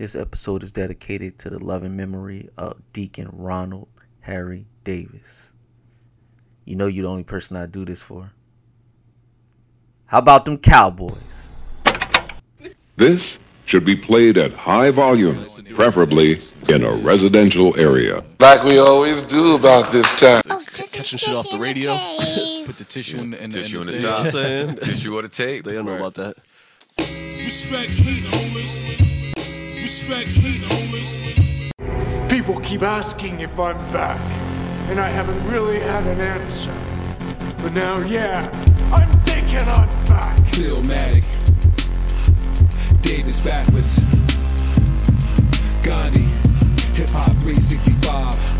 This episode is dedicated to the loving memory of Deacon Ronald Harry Davis. You know you're the only person I do this for. How about them Cowboys? This should be played at high volume, preferably in a residential area. Like we always do about this time. Oh, catching shit off the radio. Put the tissue in the, in the, Tissue in in the, the top. You what I'm saying? Tissue or the tape. They don't know Right. about that. Respect heat, homies. Respect heat, homies. People keep asking if I'm back, and I haven't really had an answer. But now, yeah, I'm thinking I'm back. Philmatic. Davis backwards. Gandhi. Hip hop 365.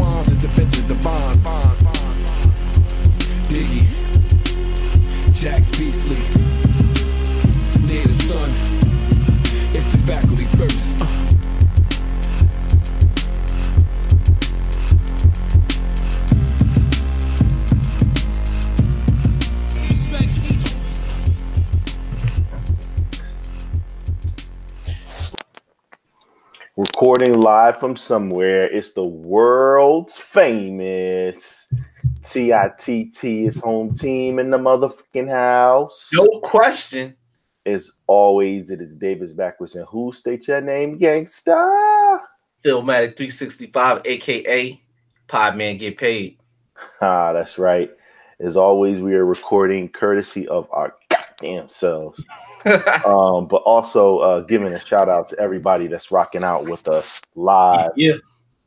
intertwines as the benches the bond, bond. Diggy, Jax Beasley, Native Son. It's the faculty first. Recording live from somewhere. It's the world's famous TITT is home team in the motherfucking house. No question. As always, it is Davis backwards and who state your name, gangsta? Philmatic 365, aka Podman Get Paid. Ah, that's right. As always, we are recording courtesy of our goddamn selves. um, but also uh, giving a shout out to everybody that's rocking out with us live. yeah.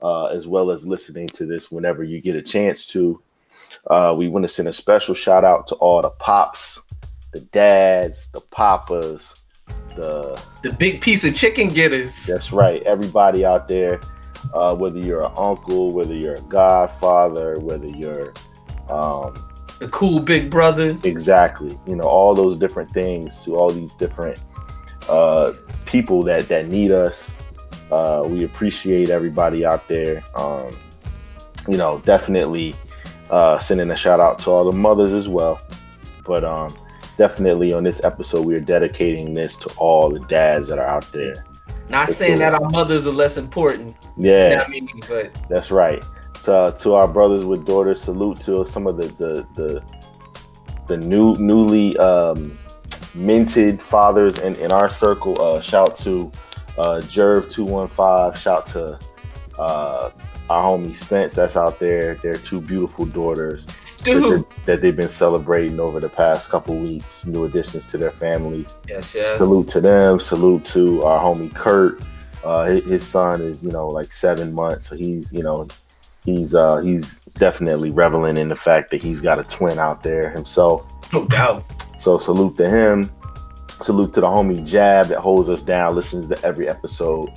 uh, as well as listening to this whenever you get a chance to. Uh, we want to send a special shout out to all the pops, the dads, the papas, the The big piece of chicken getters. that's right, everybody out there. Uh, whether you're an uncle, whether you're a godfather, whether you're um, The cool big brother. exactly, you know, all those different things to all these different uh, people that that need us. Uh, we appreciate everybody out there. Um, you know, definitely uh, sending a shout out to all the mothers as well. But um, definitely on this episode, we are dedicating this to all the dads that are out there. Not That's saying cool. that our mothers are less important. Yeah, You know I mean? But that's right. To, to our brothers with daughters, salute to some of the the the, the new newly um, minted fathers in, in our circle. Uh, shout to uh, Jerv two one five. Shout to uh, our homie Spence that's out there. Their two beautiful daughters that, that they've been celebrating over the past couple weeks. New additions to their families. Yes, yes. Salute to them. Salute to our homie Kurt. Uh, his, his son is, you know, like seven months, so he's, you know, he's uh, he's definitely reveling in the fact that he's got a twin out there himself. No doubt. So salute to him. Salute to the homie Jab that holds us down, listens to every episode.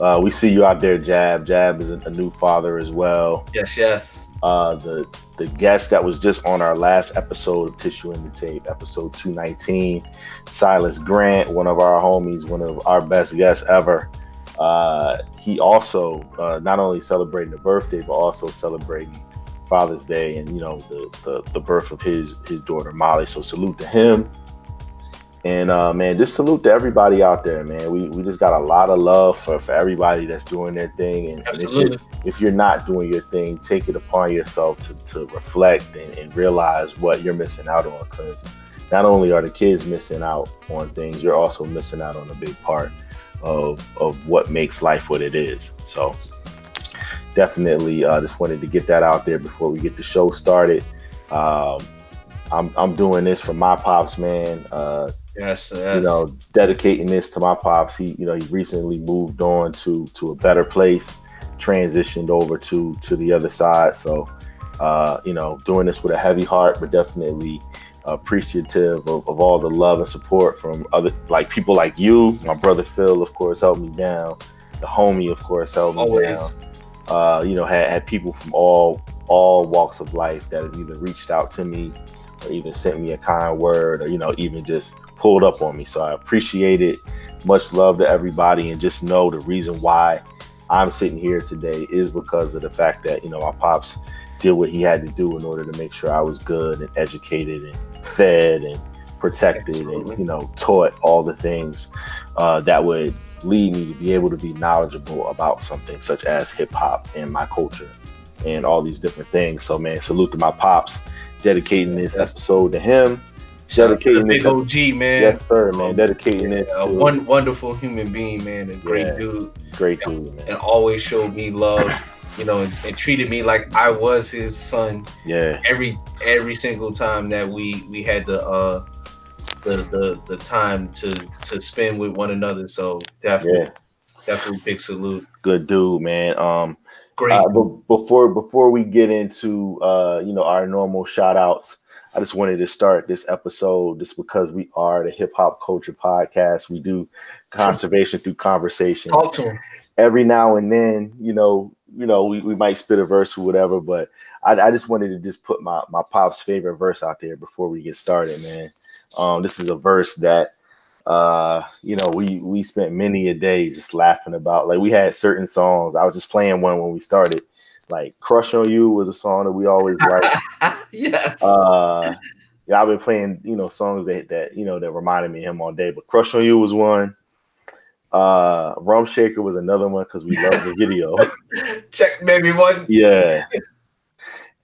Uh, we see you out there, Jab. Jab is a, a new father as well. Yes, yes. Uh, the the guest that was just on our last episode of Tissue in the Tape, episode 219, Silas Grant, one of our homies, one of our best guests ever. Uh, he also uh, not only celebrating the birthday, but also celebrating Father's Day and you know the, the the birth of his his daughter Molly. So salute to him. And uh, man, just salute to everybody out there, man. We, we just got a lot of love for, for everybody that's doing their thing. And, and if, you're, if you're not doing your thing, take it upon yourself to, to reflect and, and realize what you're missing out on. Because not only are the kids missing out on things, you're also missing out on a big part of of what makes life what it is. So definitely uh, just wanted to get that out there before we get the show started. Um, I'm I'm doing this for my pops, man. Uh, Yes, yes. you know, dedicating this to my pops. He, you know, he recently moved on to to a better place, transitioned over to to the other side. So, uh, you know, doing this with a heavy heart, but definitely appreciative of, of all the love and support from other like people like you. My brother Phil, of course, helped me down. The homie, of course, helped me Always. down. Uh, you know, had, had people from all all walks of life that have either reached out to me or even sent me a kind word or you know even just pulled up on me so i appreciate it much love to everybody and just know the reason why i'm sitting here today is because of the fact that you know my pops did what he had to do in order to make sure i was good and educated and fed and protected Absolutely. and you know taught all the things uh, that would lead me to be able to be knowledgeable about something such as hip-hop and my culture and all these different things. So man salute to my pops dedicating this episode to him. Shout out to the dedicating big this OG man. yes sir man. Dedicating this a to one wonderful human being, man, a great Yeah. dude, great dude man. And always showed me love, you know, and, and treated me like I was his son yeah every every single time that we we had the uh the the, the time to to spend with one another. So definitely yeah definitely big salute. good dude man um Great. Uh, but before before we get into uh, you know our normal shout outs, I just wanted to start this episode just because we are the hip hop culture podcast. We do conservation through conversation. Talk to him. Every now and then, you know, you know, we, we might spit a verse or whatever, but I, I just wanted to just put my my pop's favorite verse out there before we get started, man. Um, this is a verse that uh you know we we spent many a day just laughing about. Like we had certain songs. I was just playing one when we started. Like crush on you was a song that we always liked yes. uh yeah i've been playing you know songs that that you know that reminded me of him all day but crush on you was one uh rump shaker was another one because we love the video. Check baby one. yeah.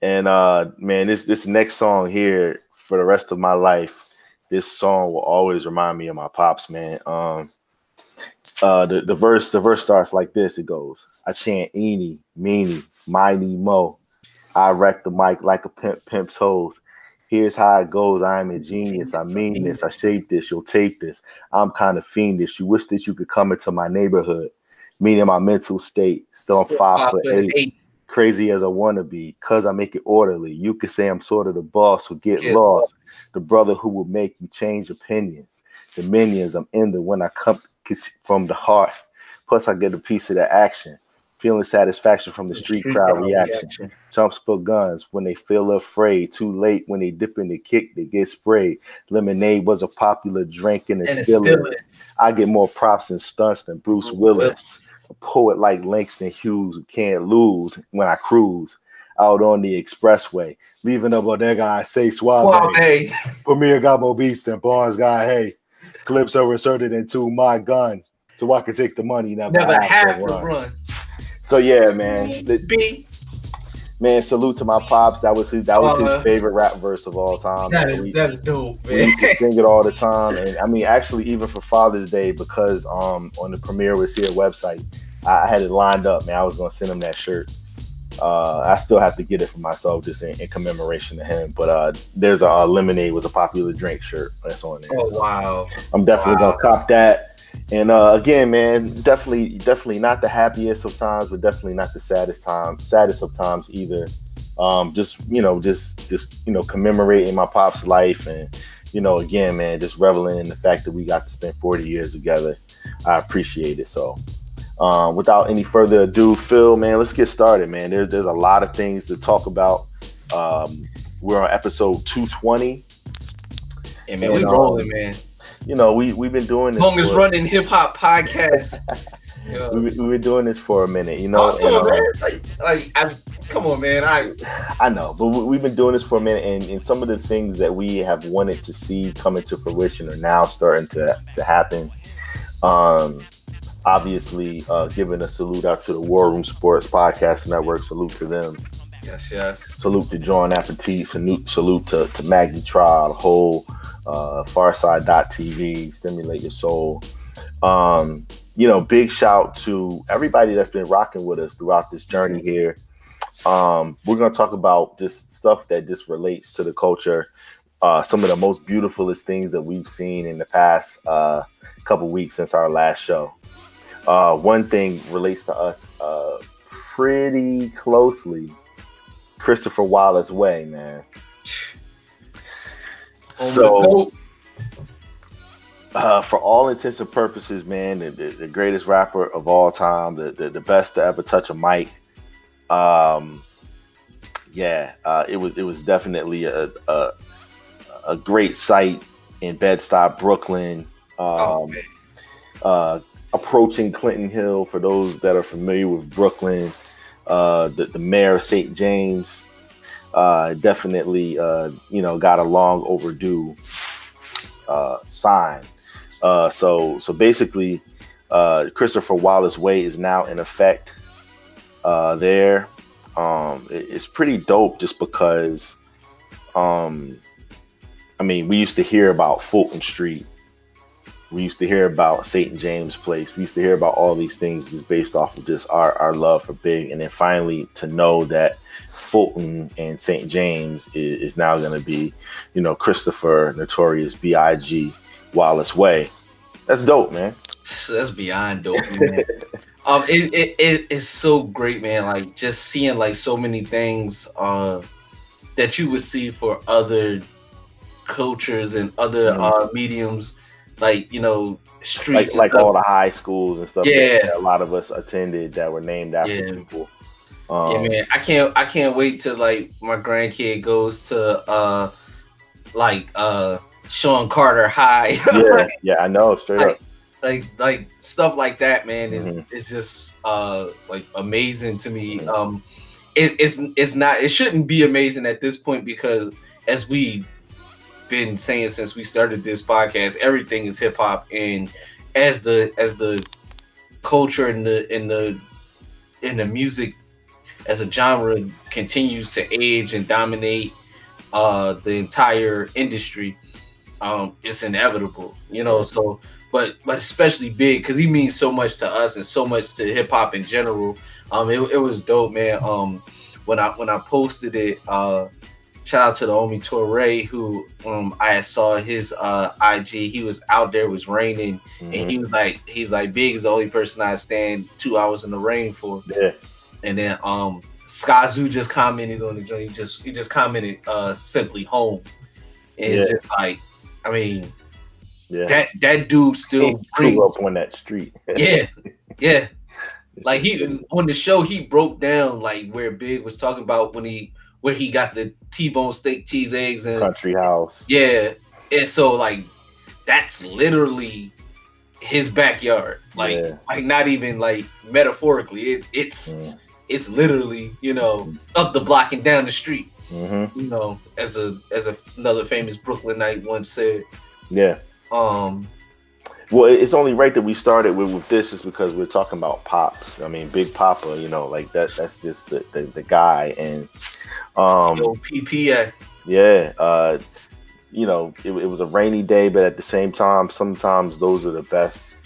And uh man this this next song here for the rest of my life this song will always remind me of my pops man. Um uh the, the verse the verse starts like this. It goes i chant eeny meeny miny mo. I wreck the mic like a pimp pimps hoes here's how it goes. I am a genius. I mean this. I shape this. You'll take this. I'm kind of fiendish. You wish that you could come into my neighborhood meaning my mental state still i'm five foot eight crazy as I want to be, cause I make it orderly. You could say I'm sort of the boss who get, Get lost, the brother who will make you change opinions. The minions, I'm in the when I come from the heart. Plus, I get a piece of the action, feeling satisfaction from the street, crowd, reaction. Chumps put guns when they feel afraid. Too late when they dip in the kick, they get sprayed. Lemonade was a popular drink, and it And still still is. is. I get more props and stunts than Bruce Willis a poet like Langston Hughes who can't lose when I cruise out on the expressway. Leaving a bodega, I say suave. Hey. Premier got more beats than Barnes got hay. Clips are inserted into my gun. So I can take the money, never, Never have, to run. run. So yeah, man. The- B. man, salute to my pops. That was his that was Uh, his favorite rap verse of all time. That man. is We- that is dope, we man. used to sing it all the time and i mean actually even for father's day because um on the Premier was here website i I had it lined up man i was gonna send him that shirt uh i still have to get it for myself just in, in commemoration to him but uh there's a, uh lemonade was a popular drink shirt that's on there Oh So wow. i'm definitely Wow. gonna cop that and uh again man definitely definitely not the happiest of times but definitely not the saddest time saddest of times either. Um just you know just just you know commemorating my pop's life and you know again man just reveling in the fact that we got to spend 40 years together. I appreciate it. So um without any further ado phil man let's get started man. There, there's a lot of things to talk about. Um we're on episode 220 Hey man, we And, um, rolling, man. You know we we've been doing this Longest for- running hip hop podcast. Yeah. we, we've been doing this for a minute you know Oh, come on, man. Like, like I, come on, man. I I know, but we- we've been doing this for a minute, and, and some of the things that we have wanted to see coming to fruition are now starting to to happen. Um, obviously, uh, giving a salute out to the War Room Sports Podcast Network. Salute to them. yes, yes. Salute to John Appetit. Salute, salute to, to Maggie Trial, the whole uh, Farside.tv, Stimulate Your Soul. Um, you know, big shout to everybody that's been rocking with us throughout this journey here. Um, we're gonna talk about just stuff that just relates to the culture. Uh, some of the most beautifulest things that we've seen in the past uh, couple weeks since our last show. Uh, one thing relates to us uh, pretty closely. Christopher Wallace Way, man. So, uh, for all intents and purposes, man, the, the, greatest rapper of all time, the, the, the best to ever touch a mic. Um, yeah, uh, it was it was definitely a, a a great sight in Bed Stuy, Brooklyn. Um, uh, approaching Clinton Hill, for those that are familiar with Brooklyn, uh, the, the mayor of St. James uh, definitely, uh, you know, got a long overdue uh, sign. Uh, so, so basically, uh, Christopher Wallace Way is now in effect uh, there. Um, it- it's pretty dope just because, um, I mean, we used to hear about Fulton Street. We used to hear about St. James Place. We used to hear about all these things just based off of just our, our love for Big. And then finally to know that Fulton and St. James is, is now going to be, you know, Christopher Notorious B.I.G. Wallace Way. That's dope, man. That's beyond dope, man. um, it, it it is so great, man. Like just seeing like so many things uh that you would see for other cultures and other Mhm. uh mediums, like you know streets, and like all the high schools and stuff Yeah. that a lot of us attended that were named after Yeah. people. Um, yeah, man. I can't I can't wait till like my grandkid goes to uh like uh Sean Carter High. yeah, yeah, I know, straight like, up. like like stuff like that man is Mhm. is just uh like amazing to me Mhm. um it, it's it's not it shouldn't be amazing at this point because as we been saying since we started this podcast everything is hip-hop and as the as the culture and the in the in the music as a genre continues to age and dominate uh the entire industry um it's inevitable you know so but but especially big because he means so much to us and so much to hip-hop in general. Um it, it was dope man. Um when i when i posted it uh shout out to the Omi Torre who um I saw his uh IG he was out there it was raining Mhm. and he was like he's like big is the only person I stand two hours in the rain for. Yeah, and then um Skazu just commented on the joint. He just he just commented uh simply home. And it's just like I mean yeah. that that dude He still grew up on that street. yeah yeah like he on the show he broke down like where Big was talking about when he where he got the T-bone steak cheese eggs and Country house. yeah and so like that's literally his backyard like Yeah. like not even like metaphorically it, it's Mm. It's literally you know up the block and down the street Mm-hmm. you know as a as a, another famous brooklynite once said Yeah. um Well, it's only right that we started with, with this is because we're talking about pops. I mean, Big Papa, you know, like that. That's just the the, the guy, and um, yo ppa yeah, uh, you know, it, it was a rainy day, but at the same time, sometimes those are the best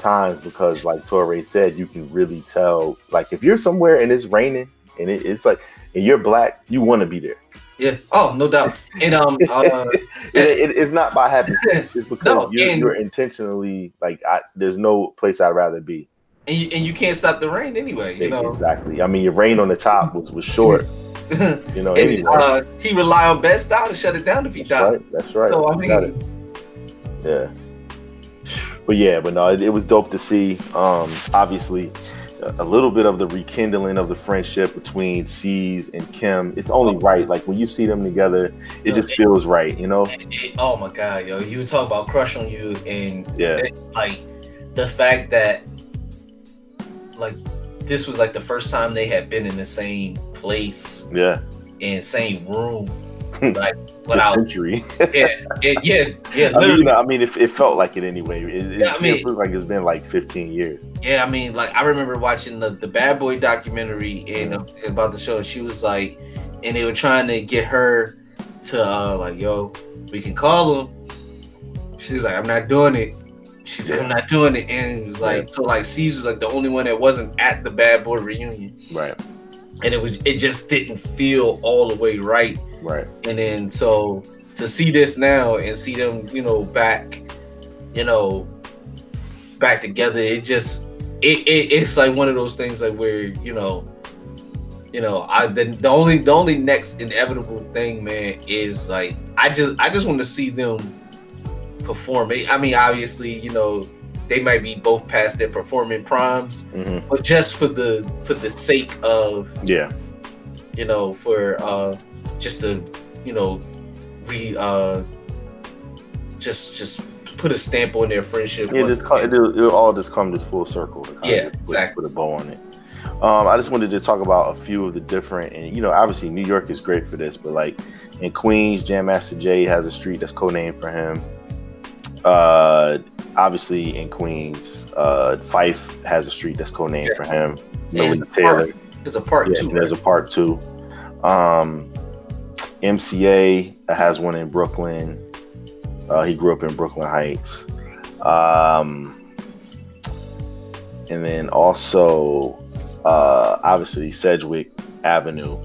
times because, like Torre said, you can really tell. Like if you're somewhere and it's raining and it, it's like, and you're black, you want to be there. yeah oh no doubt and um uh, It, it- it's not by happenstance. It's because No, you're, and- you're intentionally like, I, there's no place I'd rather be. and you, and you can't stop the rain anyway you know Exactly. I mean, your rain on the top was, was short. You know. and Anyway, uh he rely on best style to shut it down if he that's died right. That's right. so i You got it. mean Yeah. But yeah, but no, it, it was dope to see. Um, obviously, a, little bit of the rekindling of the friendship between Cease and Kim. It's only right. Like when you see them together, it just feels right. You know. it- oh my god yo you talk about crush on you and Yeah. like the fact that like this was like the first time they had been in the same place Yeah. in same room like without century. yeah yeah yeah I mean, you know, I mean, it, it felt like it anyway. It, it Yeah, I mean- feels like it's been like 15 years. yeah i mean like i remember watching the, the bad boy documentary and uh, about the show she was like and they were trying to get her to uh like yo we can call him she was like i'm not doing it She said, "I'm not doing it," and it was like, so like Caesar's like the only one that wasn't at the Bad Boy reunion, Right. and it was it just didn't feel all the way right. Right. And then so to see this now and see them, you know, back, you know, back together, it just it, it it's like one of those things like where you know, you know, I the, the only the only next inevitable thing, man, is like I just I just want to see them perform. I mean, obviously, you know, they might be both past their performing primes, hmm but just for the for the sake of Yeah. you know, for uh just to, you know, re uh just just put a stamp on their friendship. Yeah, just come, it'll, it'll all just come this full circle. to Yeah, put- exactly. Put a bow on it. Um, I just wanted to talk about a few of the different, and you know, obviously New York is great for this, but like in Queens, Jam Master Jay has a street that's codenamed for him. Uh, obviously in Queens, uh, Phife has a street that's codenamed Yeah. for him. It's a part- There's a part Yeah, two. there's a part two. Um, MCA has one in Brooklyn. Uh, he grew up in Brooklyn Heights. Um, and then also, uh, obviously, Sedgwick Avenue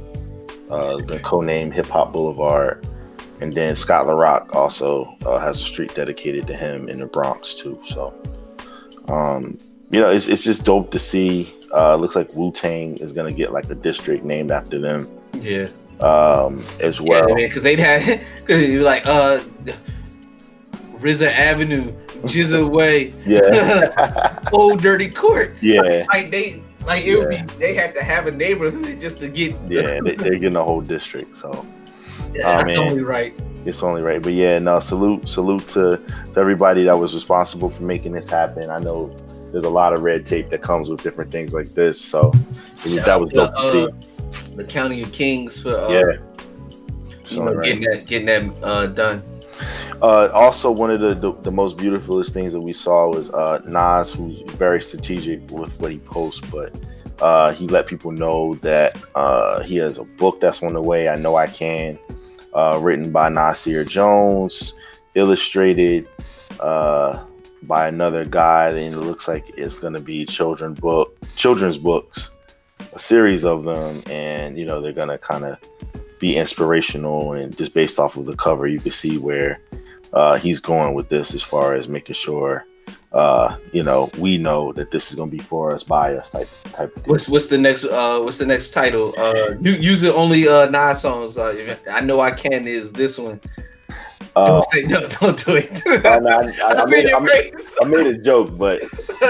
uh, been codenamed Hip Hop Boulevard. And then Scott La Rock also uh, has a street dedicated to him in the Bronx, too. So, um, you know, it's, it's just dope to see. Uh, looks like Wu Tang is going to get like a district named after them yeah. Um, as well. Yeah, because they'd had because you like uh RZA Avenue, GZA Way, Yeah. Old Dirty Court. yeah. Like they like it would be they had to have a neighborhood just to get Yeah. They, they're getting a whole district. So Yeah, Oh, that's only right. it's only right. But yeah, no, salute, salute to, to everybody that was responsible for making this happen. I know there's a lot of red tape that comes with different things like this. So was, that was dope to see. The County of Kings for uh, Yeah. You know, right. getting that getting that uh, done. Uh, also, one of the, the the most beautifulest things that we saw was uh, Nas, who's very strategic with what he posts, but uh, he let people know that uh, he has a book that's on the way. I know I can, uh, written by Nasir Jones, illustrated uh, by another guy, and it looks like it's going to be children book, children's books, a series of them, and you know they're to kind of be inspirational and just based off of the cover you can see where uh, he's going with this as far as making sure uh, you know we know that this is to be for us by us type type of thing. What's what's the next uh what's the next title? Uh you using only uh nine songs. Uh I know I can is this one. Uh, Don't say no, don't do it. I, I, I, I, I made, made. I made a joke, but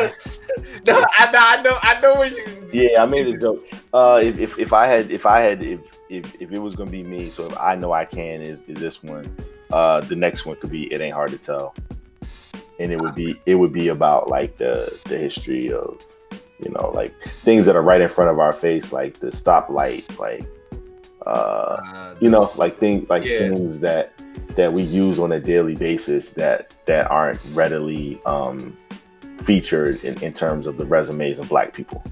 no, I know, I know, I know where you. Yeah, I made a joke. Uh, if, if, if I had if I had if, if if it was gonna be me, so if I know I can is, is this one. Uh, the next one could be it ain't hard to tell, and it would be it would be about like the the history of you know like things that are right in front of our face, like the stoplight, like uh, Uh, you know like things like Yeah. things that that we use on a daily basis that that aren't readily um featured in, in terms of the resumes of black people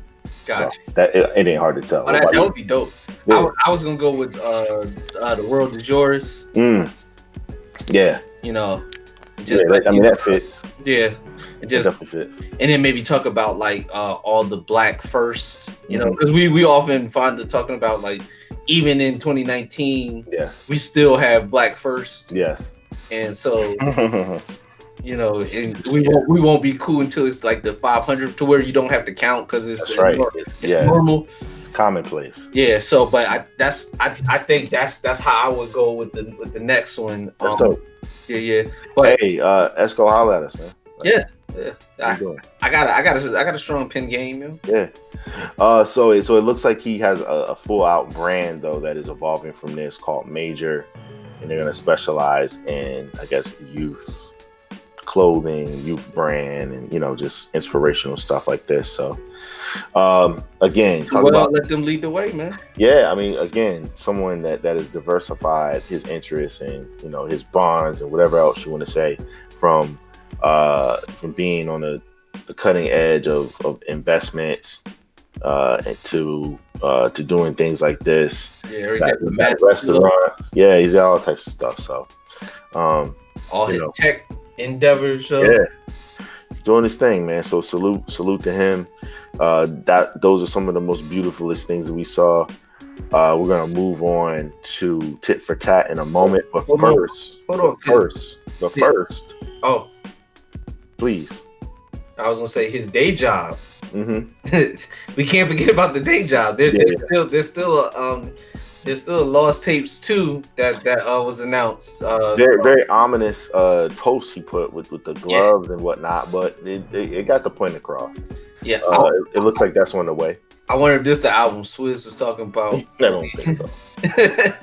gotcha. so that it, it ain't hard to tell Oh, that, that would be dope. you? I, I was gonna go with uh, uh the world is yours. Mm. yeah You know, yeah just that- i mean that fits yeah, and That just definitely fits and then maybe talk about like uh all the black first. You know, Mhm. because we we often find the talking about like even in 2019 yes we still have black first, yes and so you know, and we won't we won't be cool until it's like the 500 to where you don't have to count because it's right it's, it's yeah normal. it's commonplace Yeah. So, but I that's I, I think that's that's how I would go with the with the next one. that's Um, dope Yeah, yeah. But hey uh esco holla at us man Yeah. yeah, I? I got a, I got a, I got a strong pin game. You know? Yeah. Uh, so it, so it looks like he has a, a full out brand though that is evolving from this called Major, and they're gonna specialize in I guess youth clothing, youth brand, and you know just inspirational stuff like this. So um, again, talk Well, about let them lead the way, man. yeah. I mean, again, someone that that has diversified his interests and you know his bonds and whatever else you want to say from uh, from being on the, the cutting edge of, of investments uh, to uh, to doing things like this, Yeah, we back, got the restaurants. Yeah, he's got all types of stuff. So um, all his know. tech endeavors. So. yeah, doing his thing, man. So salute, salute to him. Uh, that those are some of the most beautifulest things that we saw. Uh, we're gonna move on to tit for tat in a moment, but Hold on. first, Hold on. first, Yeah. first, Oh, please. I was gonna say his day job. hmm we can't forget about the day job. There, Yeah. There's still there's still a, um there's still lost tapes too that that uh, was announced. Uh, Very, so- very ominous uh, post he put with, with the gloves and whatnot, but it, it, it got the point across. yeah. Uh, it, it looks like that's on the way. I, I wonder if this the album Swizz was talking about. I don't think so.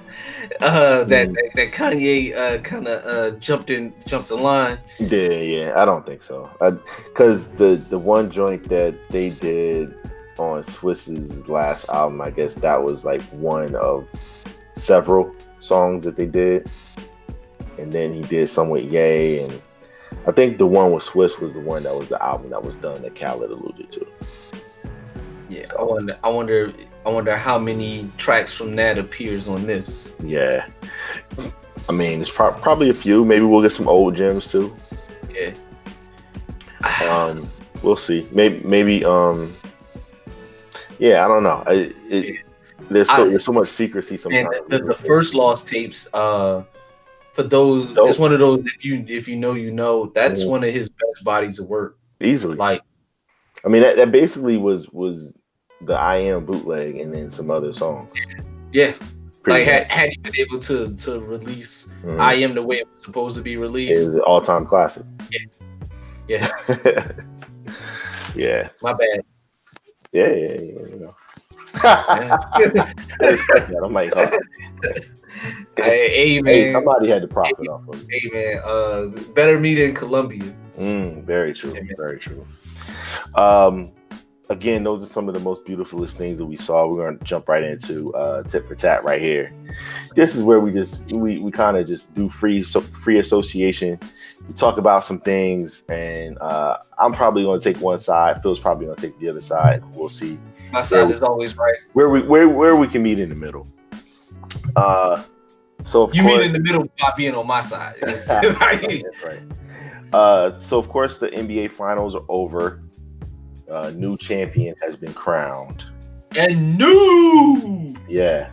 uh, that, Mm. that that Kanye uh, kind of uh, jumped in jumped the line. Yeah, yeah, I don't think so. Because the the one joint that they did on Swizz's last album, I guess that was like one of several songs that they did, and then he did some with Ye, and I think the one with Swiss was the one that was the album that was done that Khaled alluded to. Yeah, I wonder. I wonder. I wonder how many tracks from that appears on this. Yeah, I mean it's pro- probably a few. Maybe we'll get some old gems too. Yeah. um we'll see maybe maybe um yeah i don't know I, it, there's so I- there's so much secrecy And sometimes the, the first lost tapes, uh, for those, Dope. it's one of those. If you if you know, you know. That's one of his best bodies of work. easily Like, i mean that, that basically was was the i am bootleg and then some other songs yeah, Pretty like had, much. had you been able to to release Mhm. "I Am" the way it was supposed to be released. is an all-time classic Yeah, Yeah, yeah my bad. Yeah yeah, yeah you know man. I respect that. I'm like, oh, hey, hey, hey, man, somebody had to profit off of it. hey man, uh, better me than Columbia. Mm, very true. Yeah. Very true. Um, again, those are some of the most beautifulest things that we saw. We're going to jump right into uh, tit for tat right here. This is where we just we, we kind of just do free so, free association. We talk about some things, and uh, I'm probably going to take one side. Phil's probably going to take the other side. We'll see My side is always right. where we where where we can meet in the middle. Uh, so of You course, mean in the middle by being on my side? It's- it's like- That's right. Uh, so of course the NBA finals are over. Uh, new champion has been crowned. and new Yeah,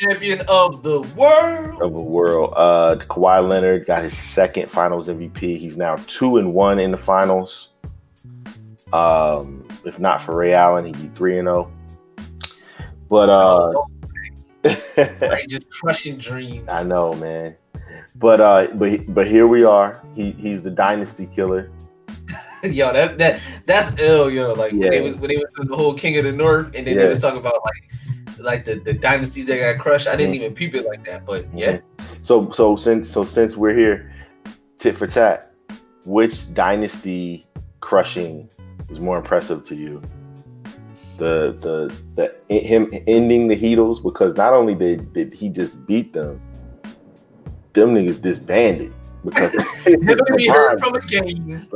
champion of the world. of the world. Uh, Kawhi Leonard got his second Finals MVP. He's now two and one in the finals. Um, if not for Ray Allen, he'd be three and zero. But uh, just crushing dreams. I know, man. But uh, but but here we are. He he's the dynasty killer. yo, that that that's ill, yo. Like when they was when they was the whole King of the North, and then Yeah. they was talking about like like the, the dynasties that got crushed. I didn't Mhm. even peep it like that, but yeah. So so since so since we're here, tit for tat, which dynasty crushing was more impressive to you? The the the him ending the Heatles because not only did, did he just beat them, them niggas disbanded because LeBron, from a game.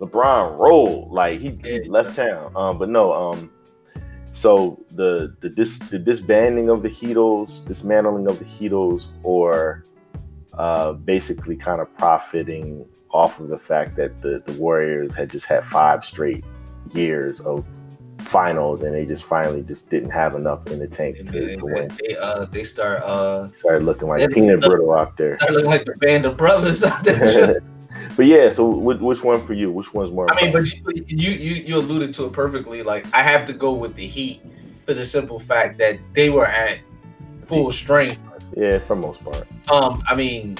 LeBron rolled like he, he Yeah. left town. Um, but no, um, so the the dis the disbanding of the Heatles, dismantling of the Heatles, or uh, basically kind of profiting off of the fact that the the Warriors had just had five straight years of finals and they just finally just didn't have enough in the tank to, then to win. they uh they start uh Started looking like peanut brittle out there. start looking like the band of brothers out there. but yeah, so which, one for you? Which one's more? I mean, but you, you you alluded to it perfectly. Like I have to go with the Heat for the simple fact that they were at full strength. yeah, for most part. Um, I mean,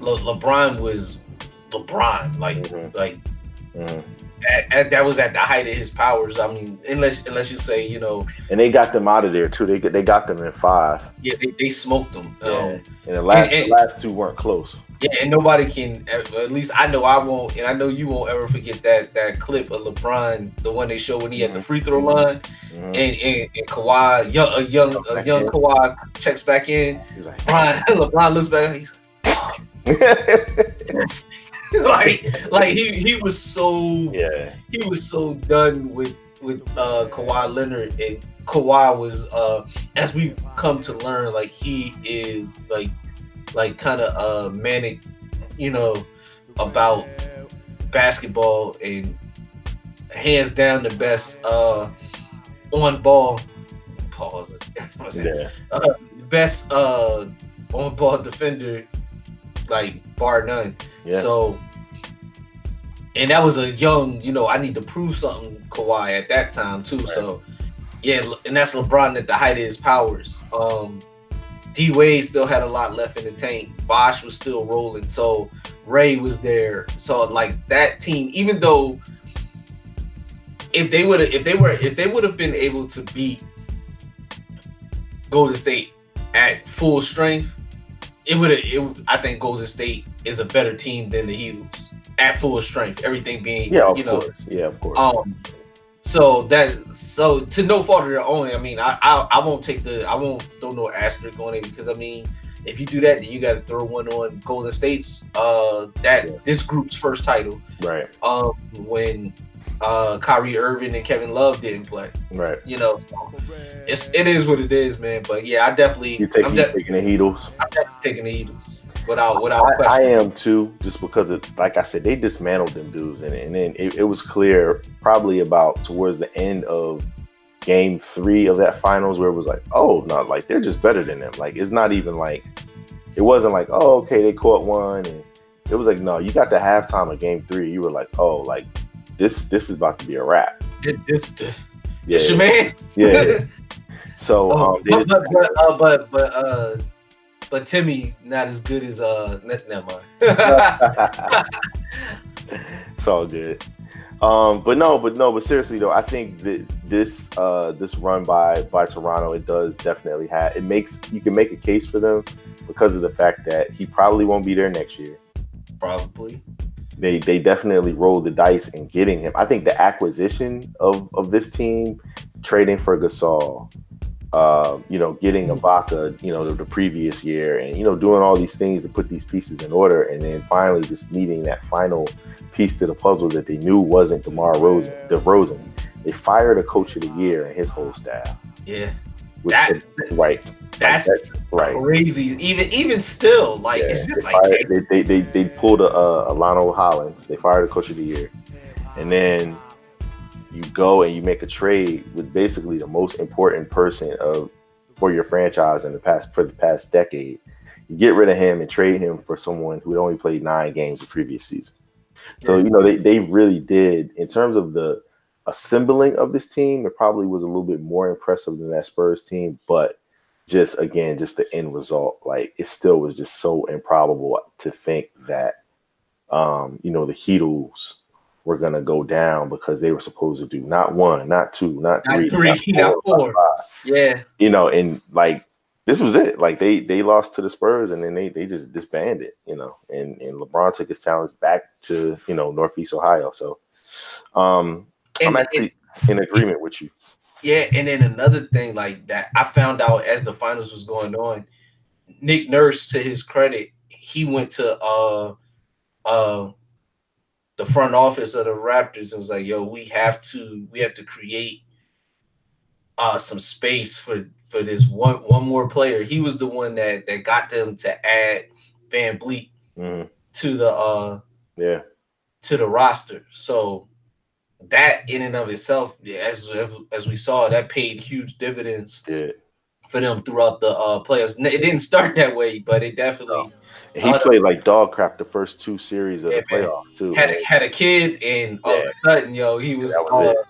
Le- LeBron was LeBron. Like Mhm. like Mhm. At, at, that was at the height of his powers. I mean, unless unless you say you know, And they got them out of there too. They they got them in five. yeah, they, they smoked them. Um, And the last and- the last two weren't close. Yeah, and nobody can. At least I know I won't, and I know you won't ever forget that that clip of LeBron, the one they showed when he at the free throw line, Mhm. and and, and Kawhi, young a young a young Kawhi checks back in. He's like, Brian LeBron looks back. He's like like like he he was so yeah, he was so done with with uh Kawhi Leonard and Kawhi was uh as we've come to learn like he is like like kind of uh manic you know about basketball and hands down the best uh, on ball. Pause. Yeah. Uh, best uh, on ball defender, like bar none. Yeah. So, and that was a young, you know, I need to prove something Kawhi at that time too. So, yeah, and that's LeBron at the height of his powers. Um, D Wade still had a lot left in the tank. Bosh was still rolling. So Ray was there. So like that team, even though if they would have, if they were, if they would have been able to beat Golden State at full strength, it would have. It, I think Golden State is a better team than the Heatles at full strength. Everything being, Yeah, you know, course. Yeah, of course. um, so that so to no fault of their own. I mean, I I, I won't take the I won't throw no asterisk on it because I mean, if you do that, then you got to throw one on Golden State's uh that Yeah. this group's first title. right. Um, when uh Kyrie Irving and Kevin Love didn't play. Right. You know, it's it is what it is, man. But yeah, I definitely You take I'm, you de- taking the Heatles. I'm definitely taking the Heatles without without I, I am too, just because, of, like I said, they dismantled them dudes, and, and then it, it was clear probably about towards the end of game three of that finals where it was like, oh no, like they're just better than them. Like it's not even like it wasn't like, oh okay, they caught one, and it was like, no, you got the halftime of game three, you were like, oh, like this this is about to be a wrap. This, this, this, Yeah, this your man. yeah. yeah. So Oh, um, but, but, but, uh, but but uh but Timmy not as good as uh ne- never mind. it's all good. Um, but no, but no, but seriously though, I think that this uh this run by by Toronto, it does definitely have it makes you can make a case for them because of the fact that he probably won't be there next year. Probably. They they definitely rolled the dice in getting him. I think the acquisition of of this team, trading for Gasol, uh, you know, getting Ibaka, you know, the, the previous year, and you know, doing all these things to put these pieces in order, and then finally just needing that final piece to the puzzle that they knew wasn't DeMar Rosen. DeRozan. They fired a coach of the year and his whole staff, Yeah. which That- is right, That's that's right. crazy. Even even still, like Yeah, it's just they, like fired, they, they, they, they pulled a, uh, Lionel Hollins. They fired a coach of the year, and then you go and you make a trade with basically the most important person of for your franchise in the past for the past decade. You get rid of him and trade him for someone who had only played nine games the previous season. So you know they they really did in terms of the assembling of this team. It probably was a little bit more impressive than that Spurs team, but just again, just the end result, like it still was just so improbable to think that um, you know, the Heatles were gonna go down because they were supposed to do not one, not two, not Not three, three, not four. five. yeah. You know, and like this was it. Like they they lost to the Spurs and then they they just disbanded, you know, and and LeBron took his talents back to, you know, Northeast Ohio. So um And, I'm actually in agreement with you. yeah, and then another thing like that I found out as the finals was going on, Nick Nurse, to his credit, he went to uh uh the front office of the Raptors and was like, yo, we have to we have to create uh some space for for this one one more player. He was the one that that got them to add VanVleet Mhm. to the uh Yeah. to the roster. So that in and of itself, as as we saw, that paid huge dividends Yeah. for them throughout the uh playoffs. It didn't start that way, but it definitely And he Uh, played like dog crap the first two series of Yeah, the playoffs too. had a, had a kid, and all of a sudden, yo, he was, was uh.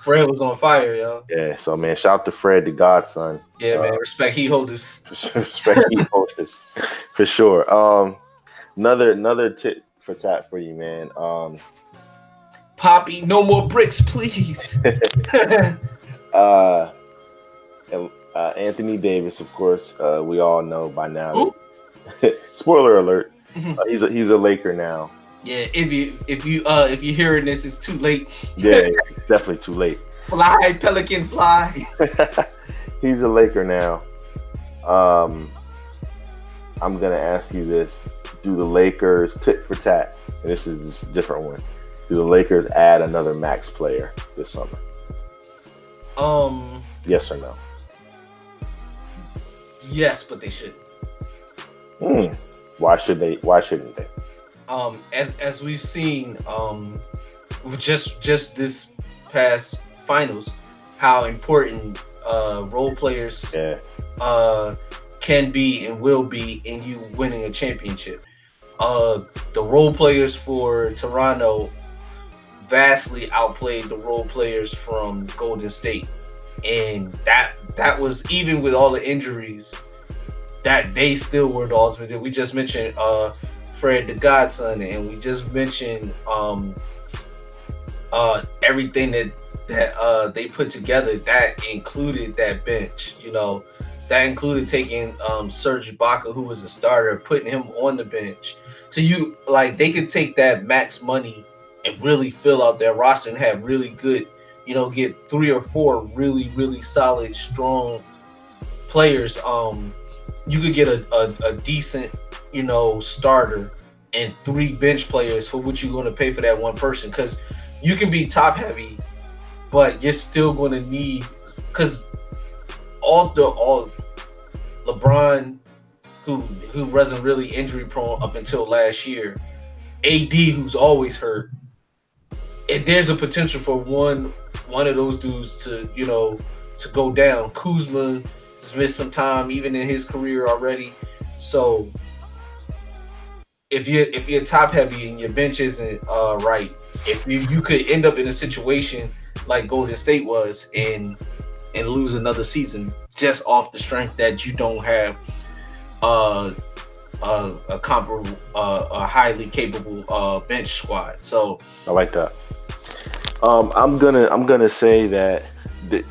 Fred was on fire, yo. Yeah, so man, shout out to Fred, the godson. Yeah, Uh, man. Respect he holders. Respect he holders for sure. Um, another another tip for tat for you, man. Um, Poppy, no more bricks, please. uh, and, uh, Anthony Davis, of course, uh, we all know by now. Spoiler alert: uh, he's a he's a Laker now. yeah, if you if you uh if you're hearing this, it's too late. Yeah, definitely too late. Fly, pelican, fly. he's a Laker now. Um, I'm gonna ask you this: Do the Lakers tit for tat? And this is this different one. Do the Lakers add another max player this summer? Um, Yes or no? yes, but they should. Hmm. Why should they? Why shouldn't they? um, as as we've seen, um, just just this past finals, how important uh, role players Yeah. uh, can be and will be in you winning a championship. Uh, the role players for Toronto vastly outplayed the role players from Golden State, and that that was even with all the injuries, that they still were the ultimate. We just mentioned uh, Fred the Godson, and we just mentioned um, uh, everything that that uh, they put together. That included that bench, you know. That included taking um, Serge Ibaka, who was a starter, putting him on the bench. So you like they could take that max money and really fill out their roster and have really good, you know, get three or four really, really solid, strong players. Um, you could get a, a, a decent, you know, starter and three bench players for what you're going to pay for that one person. Because you can be top heavy, but you're still going to need because all the all LeBron, who who wasn't really injury prone up until last year, AD, who's always hurt, and there's a potential for one one of those dudes to you know to go down. Kuzma has missed some time even in his career already, so if you if you're top heavy and your bench isn't uh, right, if you you could end up in a situation like Golden State was and and lose another season just off the strength that you don't have uh, uh, a comparable, uh, a highly capable uh, bench squad. So I like that. Um, I'm gonna I'm gonna say that th-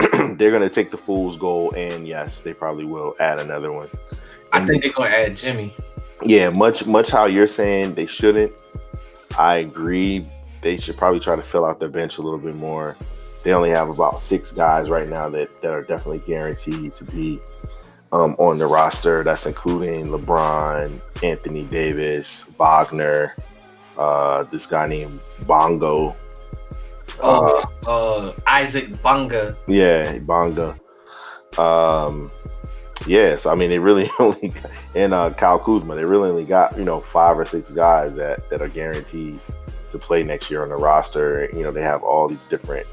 they're gonna take the fool's goal, and yes, they probably will add another one. I think they're gonna add Jimmy. Yeah, much much how you're saying they shouldn't. I agree. They should probably try to fill out their bench a little bit more. They only have about six guys right now that, that are definitely guaranteed to be um, on the roster. That's including LeBron, Anthony Davis, Wagner, uh, this guy named Bongo. Uh, uh, Isaac Bonga. Yeah, Bonga. Um, yeah, so I mean, they really only and uh, Kyle Kuzma. They really only got you know five or six guys that that are guaranteed to play next year on the roster. You know, they have all these different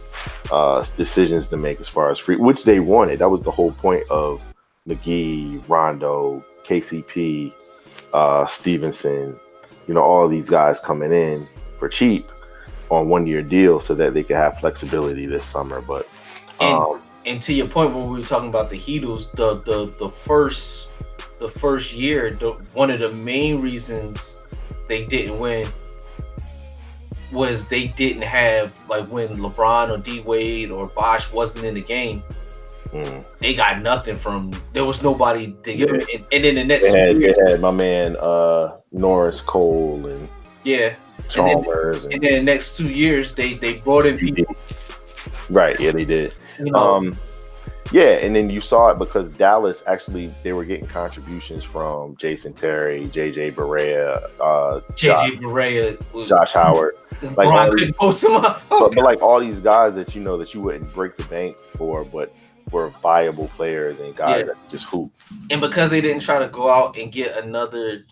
uh, decisions to make as far as free, which they wanted. That was the whole point of McGee, Rondo, KCP, uh, Stephenson. You know, all these guys coming in for cheap on one year deal so that they could have flexibility this summer. But And, um, and to your point, when we were talking about the Heatles, the the the first the first year, the, one of the main reasons they didn't win was they didn't have like when LeBron or D Wade or Bosh wasn't in the game, mm, they got nothing from. There was nobody to give them. And, and then the next they, had, two they had my man uh, Norris Cole and yeah, Chalmers. and And, then the next two years they they brought in people. right, yeah, they did. You know, Um, yeah, and then you saw it because Dallas actually they were getting contributions from Jason Terry, JJ Barea, uh, JJ Barea, Josh Howard, like, all couldn't post him up. but, but like all these guys that you know that you wouldn't break the bank for, but were viable players and guys Yeah. that just hoop. and because they didn't try to go out and get another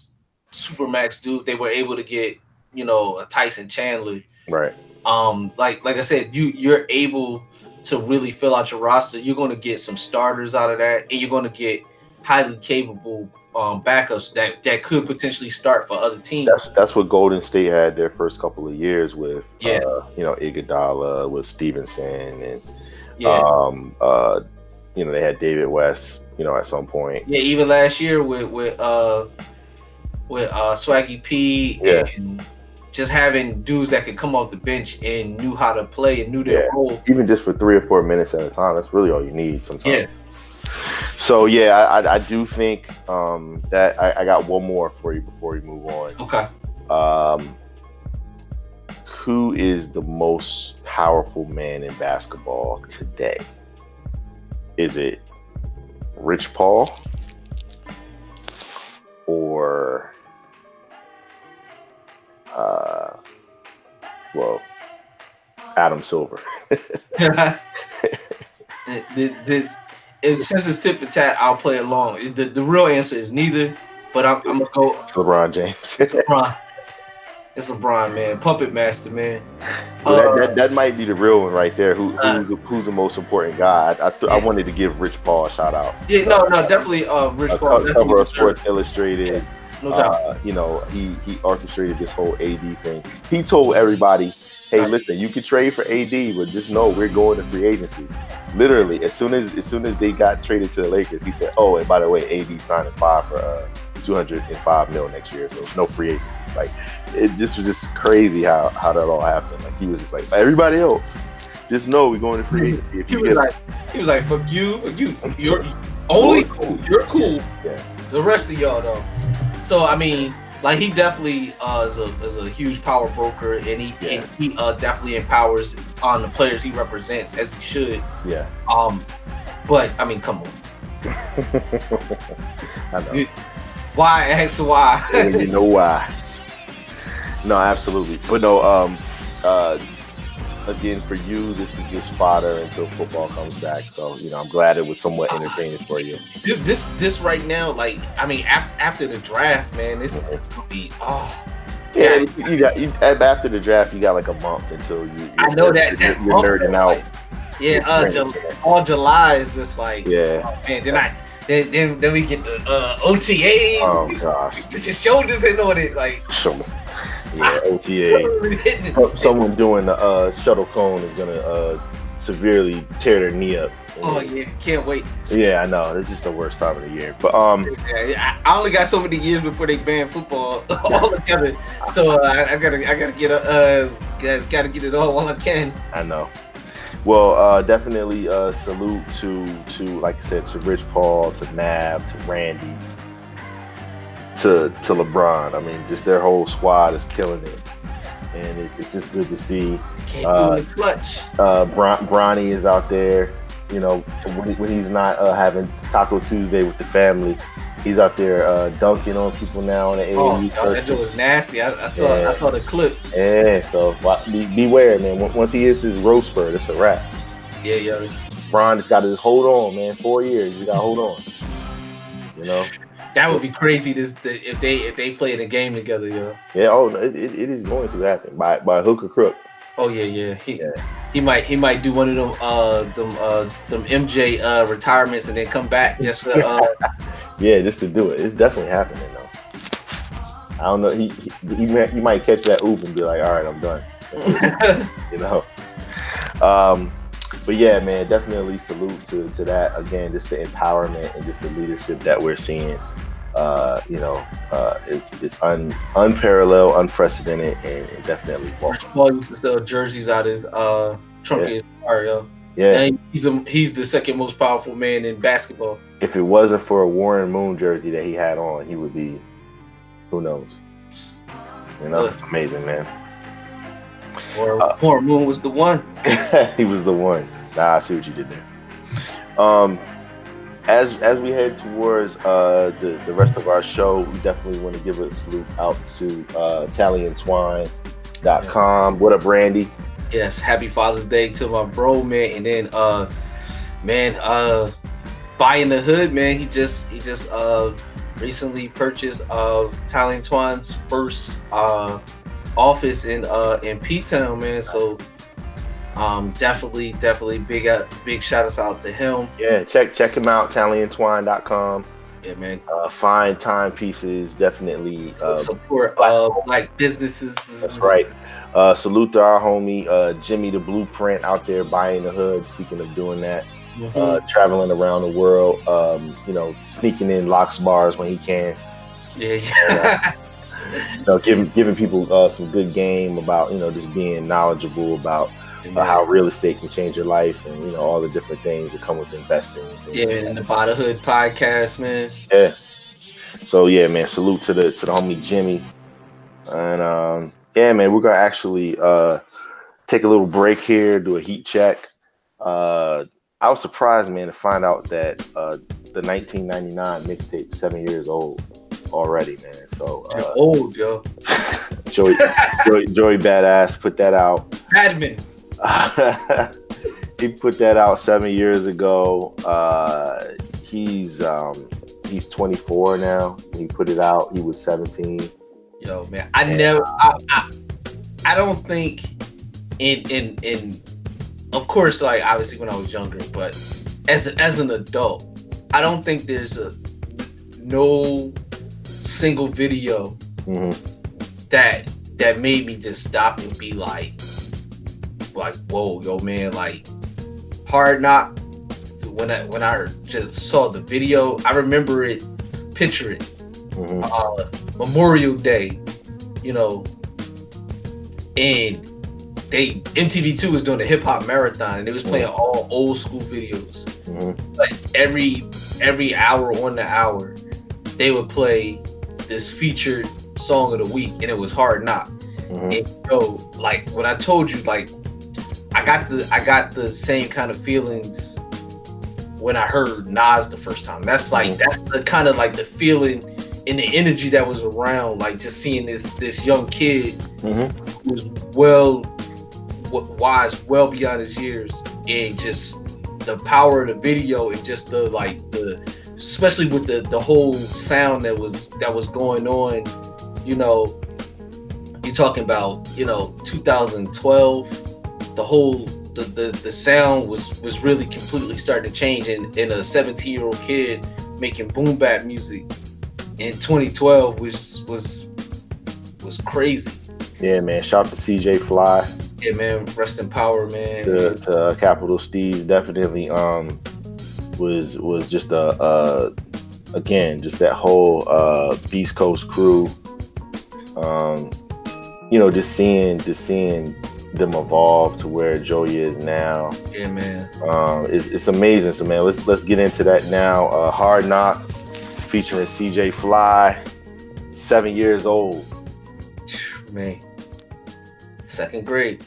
supermax dude, they were able to get you know a Tyson Chandler. Right. Um, like like I said, you you're able to really fill out your roster. You're going to get some starters out of that, and you're going to get highly capable um, backups that that could potentially start for other teams. That's that's what Golden State had their first couple of years with. Yeah. Uh, you know, Iguodala with Stevenson and yeah, um uh you know they had David West. You know, at some point. yeah. Even last year with with uh with uh Swaggy P Yeah. and just having dudes that could come off the bench and knew how to play and knew their Yeah. role. Even just for three or four minutes at a time, that's really all you need sometimes. Yeah. So yeah, I, I, do think um, that I, I got one more for you before we move on. Okay. Um, who is the most powerful man in basketball today? Is it Rich Paul or uh, well, Adam Silver? this, it, since it's tip for tat, I'll play along. It- The, the real answer is neither, but I'm, I'm gonna go LeBron James. It's LeBron. It's LeBron, man. Puppet master, man. Well, Uh, that, that, that might be the real one right there. Who, Uh, who's, the most important guy? I, I, th- I wanted to give Rich Paul a shout out. yeah, no, no, definitely. Uh, Rich Paul. cover of Sports. Illustrated. No doubt. Uh, you know, he he orchestrated this whole AD thing. He told everybody, "Hey, listen, you can trade for AD, but just know we're going to free agency." Literally, as soon as as soon as they got traded to the Lakers, he said, "Oh, and by the way, AD signing five for uh, two hundred and five mil next year, so no free agency." Like, it just was just crazy how how that all happened. Like, he was just like, "Everybody else, just know we're going to free agency." If he was like, he was like, "Fuck you, fuck you. You're only cool. You're cool. Yeah. The rest of y'all though." So I mean, like he definitely uh, is a is a huge power broker, and he Yeah. and he uh, definitely empowers on the players he represents as he should. yeah, Um, but I mean, come on, I know. why ask why? you know why. No, absolutely. But no, um, uh, again, for you, this is just fodder until football comes back. So, you know, I'm glad it was somewhat entertaining for you. This this right now, like I mean, after after the draft, man, this is gonna be oh. Yeah, you got you, after the draft, you got like a month until you. I know that- you're, that you're month, nerding like, out. Yeah, uh, all July is just like Yeah. oh, man. Then I then, then then we get the uh, OTAs. Oh gosh. Put your shoulders in on it, like So, yeah, OTA. Someone doing the uh, shuttle cone is gonna uh, severely tear their knee up. Oh yeah, can't wait. Yeah, I know. It's just the worst time of the year. But um, Yeah, I only got so many years before they ban football altogether, so uh, I, I gotta I gotta get a uh, gotta, gotta get it all while I can. I know. Well, uh, definitely uh, salute to to like I said to Rich Paul, to Nav, to Randy, to to LeBron. I mean, just their whole squad is killing it, and it's, it's just good to see. Can't Uh, do it clutch. Uh, Bron- Bronny is out there. You know, when, when he's not uh, having Taco Tuesday with the family, he's out there uh, dunking on people now on the Oh, AAU God, that joke was nasty. I, I saw Yeah. I saw the clip. Yeah, so be, beware, man. Once- he hits his road spur, it's a wrap. Yeah, yeah. Bron just got to just hold on, man. Four years, you got to hold on. You know? That would be crazy. This if they if they played a game together, yo. Yeah. Oh, no, it, it, it is going to happen by by hook or crook. Oh yeah, yeah. He Yeah. he might he might do one of them uh them uh them MJ uh retirements and then come back just for uh Yeah, just to do it. It's definitely happening though. I don't know. He he, he, might, he might catch that oop and be like, "All right, I'm done." You know. Um, but yeah, man, definitely salute to to that again. Just the empowerment and just the leadership that we're seeing. Uh, you know, uh, it's it's un, unparalleled, unprecedented, and, and definitely Rich. Paul used to sell jerseys out his uh trunk Yeah. of his car, yo. Yeah, And he's a, he's the second most powerful man in basketball. if it wasn't for a Warren Moon jersey that he had on, he would be, who knows? You know, it's amazing, man. Or Uh, Poor Moon was the one. he was the one. Nah, I see what you did there. Um, as as we head towards uh the, the rest of our show, we definitely want to give a salute out to uh tallyandtwine.com. What up, Randy? Yes, happy Father's Day to my bro, man. And then uh man, uh buying the hood, man. He just he just uh recently purchased uh Tyler Twine's first uh office in uh in P Town, man. So um definitely, definitely big uh, big shout outs out to him. Yeah, check check him out, tallyandtwine.com. Yeah, man. Uh, fine timepieces, definitely. Uh, Support uh black businesses. That's right. Uh, salute to our homie uh, Jimmy the Blueprint out there buying the hood. Speaking of doing that, Mhm. uh, traveling around the world, um, you know, sneaking in locks bars when he can. yeah, yeah. You know, giving giving people uh, some good game about you know just being knowledgeable about how real estate can change your life and you know all the different things that come with investing. yeah, like and the Buy the Hood podcast, man. Yeah. So yeah, man, salute to the to the homie Jimmy. And um yeah, man, we're gonna actually uh take a little break here, do a heat check. Uh I was surprised, man, to find out that uh the 1999 mixtape seven years old already, man. So You're uh old, yo. Joey, Joey Joey Badass put that out. Badman. he put that out seven years ago. Uh, he's um, he's 24 now. He put it out. He was 17. Yo, man, I never, I, I, I don't think in in in, of course, like obviously when I was younger, but as as an adult, I don't think there's a no single video Mhm. that that made me just stop and be like, like, whoa, yo, man, like, hard knock. When I when I just saw the video, I remember it, picture it, Mhm. uh, Memorial Day, you know, and they MTV2 was doing a hip hop marathon, and they was playing all old school videos. Mhm. Like every every hour on the hour, they would play this featured song of the week, and it was Hard Knock. Mhm. And yo, like when I told you, like I got the I got the same kind of feelings when I heard Nas the first time. That's like that's the kind of like the feeling and the energy that was around, like just seeing this this young kid Mhm. who was well wise, well beyond his years, and just the power of the video and just the like the especially with the the whole sound that was that was going on, you know, you're talking about you know 2012 the whole the, the the sound was was really completely starting to change and, and a 17 year old kid making boom bap music in 2012 was was was crazy Yeah, man. Shout out to CJ Fly. yeah man rest in power man to, to Capital Steez definitely um was was just a uh again just that whole uh Beast Coast crew um you know just seeing just seeing them evolve to where Joey is now. Yeah man. Um it's, it's amazing so man. Let's let's get into that now. Uh Hard Knock featuring CJ Fly seven years old. Man. Second grade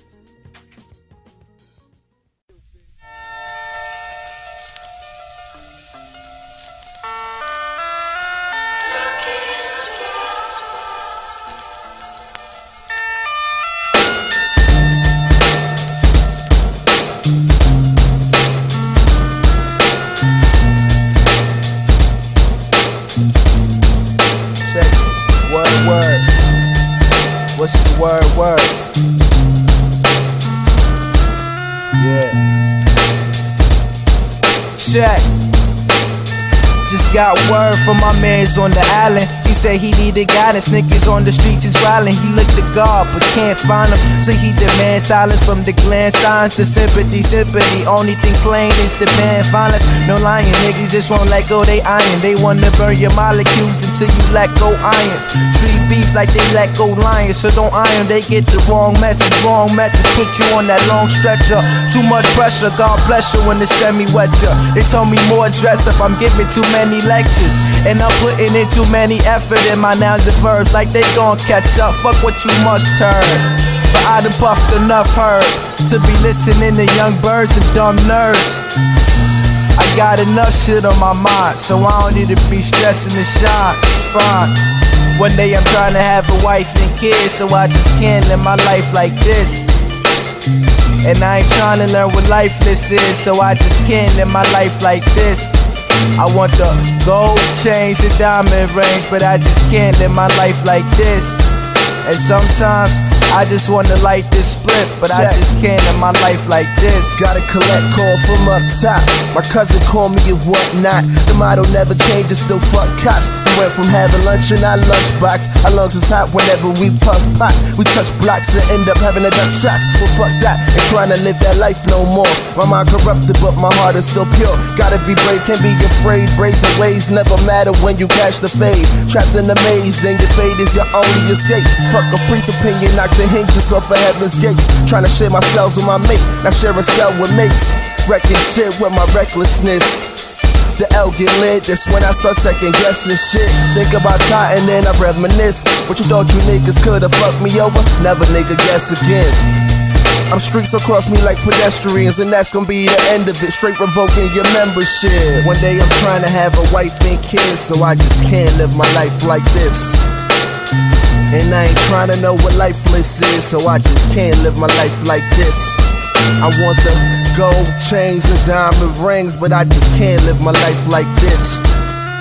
my mans on the island. Say he said he needed guidance. Niggas on the streets is wildin'. He looked to God, but can't find him. So he demand silence from the gland signs to sympathy, sympathy. Only thing plain is demand violence. No lying, niggas just won't let go they iron. They wanna burn your molecules until you let go irons. Treat beef like they let go lions. So don't iron, they get the wrong message. Wrong methods put you on that long stretcher. Too much pressure, God bless you when the semi wet ya. They told me more dress up, I'm giving too many lectures. And I'm putting in too many effort in my nouns and verbs. Like they gon' catch up, fuck what you must turn. But I done puffed enough herd to be listening to young birds and dumb nerds. I got enough shit on my mind, so I don't need to be stressing and shine. It's fine. One day I'm trying to have a wife and kids, so I just can't live my life like this. And I ain't trying to learn what lifeless is, so I just can't live my life like this. I want the gold chains and diamond rings, but I just can't live my life like this. And sometimes I just wanna light this split, but I just can't live my life like this. Got a collect call from up top. My cousin called me and whatnot. The motto never changes, still fuck cops. We went from having lunch in our lunchbox. Our lungs is hot whenever we puff pot. We touch blocks and end up having a duck shots. Well, fuck that, and trying to live that life no more. My mind corrupted, but my heart is still pure. Gotta be brave, can't be afraid. Braids and waves never matter when you catch the fade. Trapped in the maze, then your fade is your only escape. Fuck a priest opinion, knock the hinges off of heaven's gates. Trying to share my cells with my mate, now share a cell with mates. Wrecking shit with my recklessness. The L get lit, that's when I start second guessing shit. Think about Titan, then I reminisce. What you thought you niggas could've fucked me over? Never nigga guess again. I'm streets across me like pedestrians, and that's gonna be the end of it. Straight revoking your membership. One day I'm trying to have a wife and kids, so I just can't live my life like this. And I ain't trying to know what lifeless is, so I just can't live my life like this. I want the gold chains and diamond rings, but I just can't live my life like this.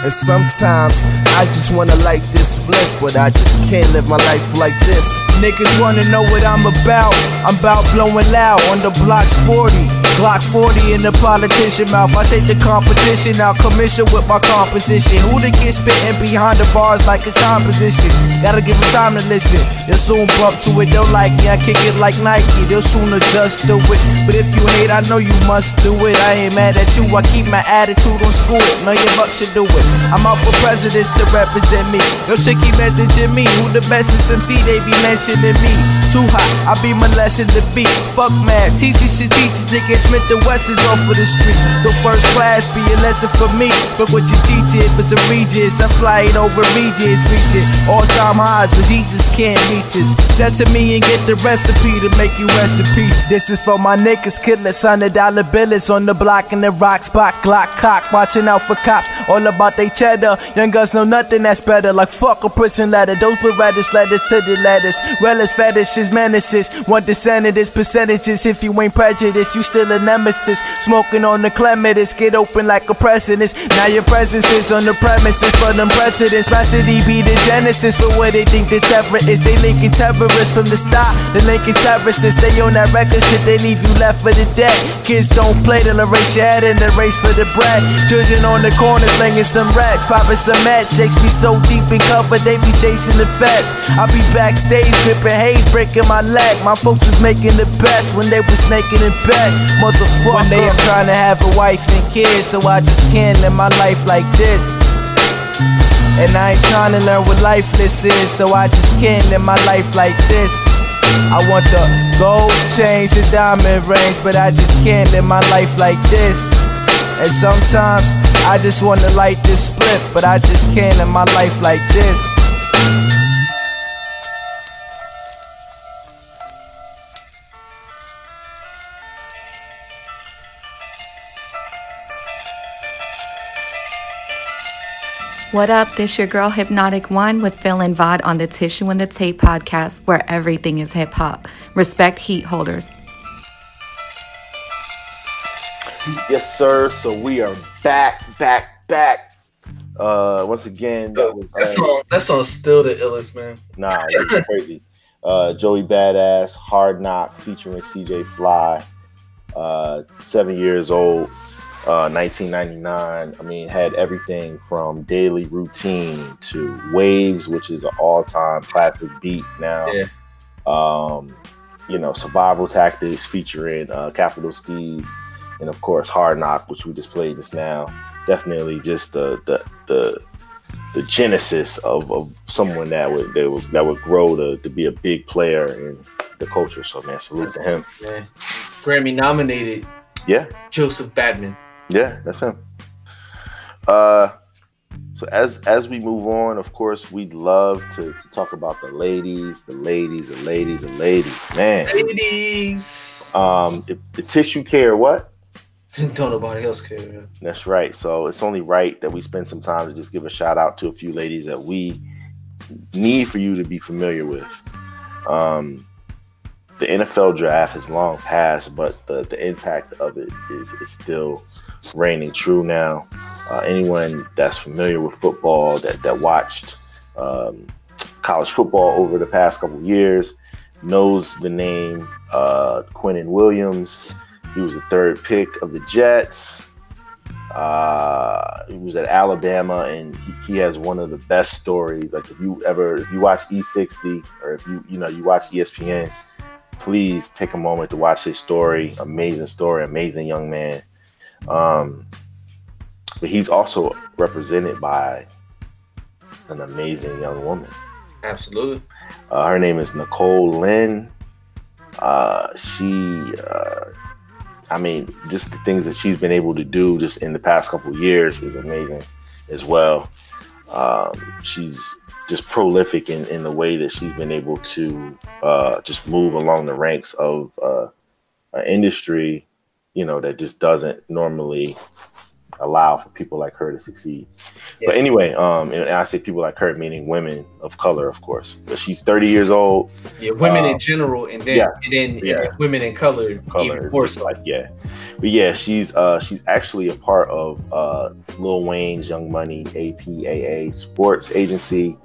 And sometimes I just wanna light this split, but I just can't live my life like this. Niggas wanna know what I'm about. I'm about blowing loud on the block sporty. Glock 40 in the politician mouth. I take the competition out, commission with my composition. Who the kid spitting behind the bars like a composition? Gotta give them time to listen. They'll soon bump to it. They'll like me. I kick it like Nike. They'll soon adjust to it. But if you hate, I know you must do it. I ain't mad at you. I keep my attitude on school. Know your buck should do it. I'm out for presidents to represent me. Yo, chicky messaging me. Who the best is MC? They be mentioning me. Too hot. I be molesting the beat. Fuck mad. Teachers should teach. Nigga Smith the West is off of the street. So first class be a lesson for me. But what you teach it for some regis. I fly it over regis. Reach it. All time highs, but Jesus can't reach us. Send to me and get the recipe to make you rest in peace. This is for my niggas, killers, hundred dollar billers on the block in the rock spot. Glock cock, watching out for cops. All about they cheddar. Young guns know nothing that's better. Like fuck a prison letter. Those Berettas letters to the letters. Relish fetishes, menaces. Want the senators, percentages. If you ain't prejudiced, you still a nemesis. Smoking on the clematis, get open like a precedence. Now your presence is on the premises for them precedents. City be the genesis for what they think the terror is. They linking terrorists from the start. The linking terrorists, they on that record shit, they leave you left for the dead. Kids don't play, they'll erase your head in the race for the bread. Children on the corner slinging some racks, popping some mad shakes. Be so deep in cover, they be chasing the feds. I be backstage dripping haze, breaking my leg. My folks was making the best when they was snaking in bed. Motherfucker. One day I'm trying to have a wife and kids, so I just can't live my life like this. And I ain't trying to learn what lifeless is, so I just can't live my life like this. I want the gold chains and diamond rings, but I just can't live my life like this. And sometimes I just wanna light this split, but I just can't live my life like this. What up? This your girl Hypnotic One with Phil and Vod on the Tissue and the Tape podcast, where everything is hip hop. Respect heat holders. Yes, sir. So we are back, back, back. Uh, once again, that was That uh, song, that song's still the illest, man. Nah, that's crazy. Uh, Joey Badass, Hard Knock featuring CJ Fly, uh, seven years old, uh, 1999. I mean, had everything from daily routine to Waves, which is an all-time classic beat now. Yeah. Um, you know, Survival Tactics featuring uh, Capital Steez, and of course Hard Knock, which we just played just now. Definitely just the the the the genesis of, of someone that would, that would that would grow to, to be a big player in the culture. So man, salute to him. Man. Grammy nominated Yeah, Joseph Badman. yeah, that's him. Uh so as as we move on, of course, we'd love to, to talk about the ladies, the ladies, the ladies, the ladies. Man. Ladies. Um the, the tissue care what? Don't nobody else care. Man. That's right. So it's only right that we spend some time to just give a shout out to a few ladies that we need for you to be familiar with. Um, the NFL draft has long passed, but the, the impact of it is, is still reigning true now. Uh, anyone that's familiar with football, that, that watched um, college football over the past couple years, knows the name uh, Quinnen Williams. He was the third pick of the Jets. Uh, he was at Alabama, and he, he has one of the best stories. Like if you ever, if you watch E60 or if you you know you watch ESPN, please take a moment to watch his story. Amazing story, amazing young man. Um, but he's also represented by an amazing young woman. Absolutely. Uh, her name is Nicole Lynn. Uh, she, uh, I mean, just the things that she's been able to do just in the past couple years is amazing as well. Um, she's just prolific in, in the way that she's been able to uh, just move along the ranks of uh, an industry, you know, that just doesn't normally allow for people like her to succeed. But anyway, um, and I say people like her, meaning women of color, of course. But she's 30 years old. Yeah, women Um, in general, and then yeah, and then and yeah. then women in color, color. even more so. like yeah, but yeah, she's uh she's actually a part of uh Lil Wayne's Young Money APAA Sports Agency.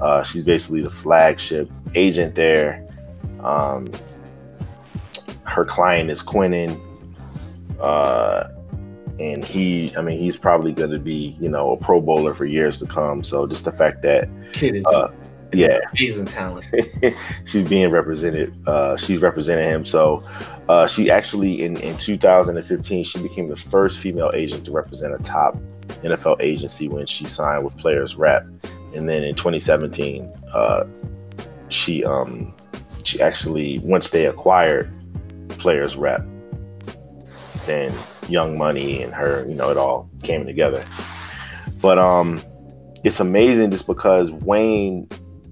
Uh, she's basically the flagship agent there. Um, her client is Quinnen, uh, and he, I mean, he's probably going to be you know a Pro Bowler for years to come. So just the fact that Kid is uh, yeah, amazing talent. she's being represented. Uh, she's representing him. So uh, she actually in in 2015 she became the first female agent to represent a top NFL agency when she signed with Players Rep, and then in 2017 uh, she um she actually once they acquired Players Rep, then Young Money and her, you know, it all came together. But um, it's amazing just because Wayne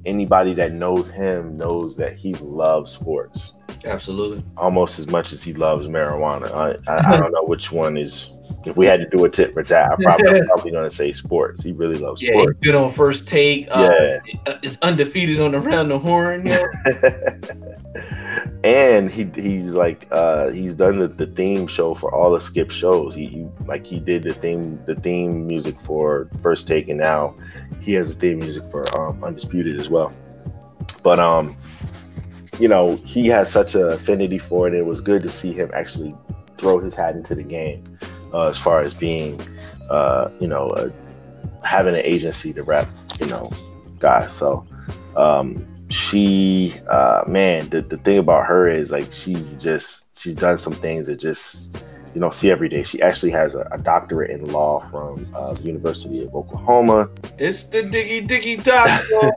anybody that knows him knows that he loves sports Absolutely. almost as much as he loves marijuana. I, I, I don't know which one is. If we had to do a tit for tat, I'm probably, I'm probably going to say sports. He really loves Yeah, sports. good on first take. Uh, Yeah. It's undefeated on around the horn. Yeah. and he he's like uh he's done the, the theme show for all the skip shows he, he like he did the theme the theme music for first take and now he has the theme music for um undisputed as well but um you know he has such an affinity for it it was good to see him actually throw his hat into the game uh, as far as being uh you know uh, having an agency to rep you know guys. So um she uh man the, the thing about her is like she's just she's done some things that just you don't see every day. She actually has a, a doctorate in law from uh, the university of oklahoma. It's the diggy diggy doctor.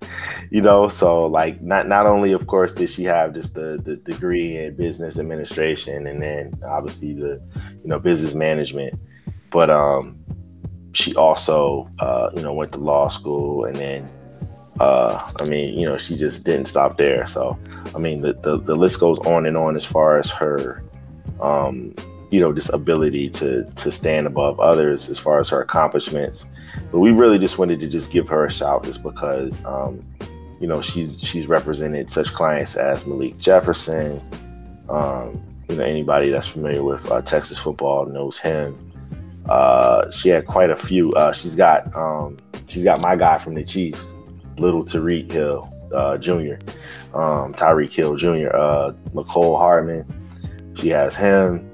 you know so like not not only of course did she have just the the degree in business administration and then obviously the you know business management but um she also uh you know went to law school and then uh i mean you know she just didn't stop there. So i mean the the, the list goes on and on as far as her um you know this ability to to stand above others as far as her accomplishments. But we really just wanted to just give her a shout just because um you know she's she's represented such clients as malik jefferson um you know anybody that's familiar with uh, texas football knows him. Uh she had quite a few uh she's got um she's got my guy from the chiefs little tariq hill uh jr um tyreek hill jr uh mccole hartman she has him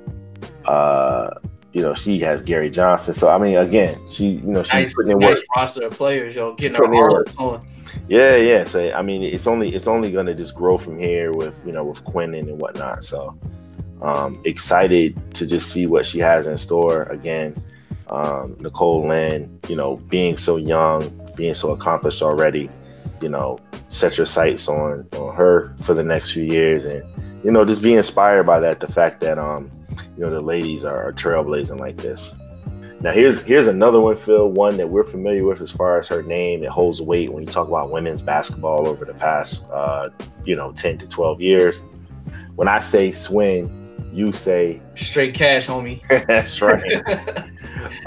uh you know she has gary johnson so i mean again she you know she's nice, putting in work roster of players, yo. Getting Putting work. on. yeah, yeah. So I mean, it's only it's only going to just grow from here with you know with Quinnen and whatnot. So um, excited to just see what she has in store. Again, um, Nicole Lynn, you know, being so young, being so accomplished already, you know, set your sights on on her for the next few years, and you know, just be inspired by that. The fact that um, you know, the ladies are, are trailblazing like this. Now here's here's another one, Phil. One that we're familiar with as far as her name. It holds weight when you talk about women's basketball over the past, uh, you know, ten to twelve years. When I say swing, you say straight cash, homie. That's right.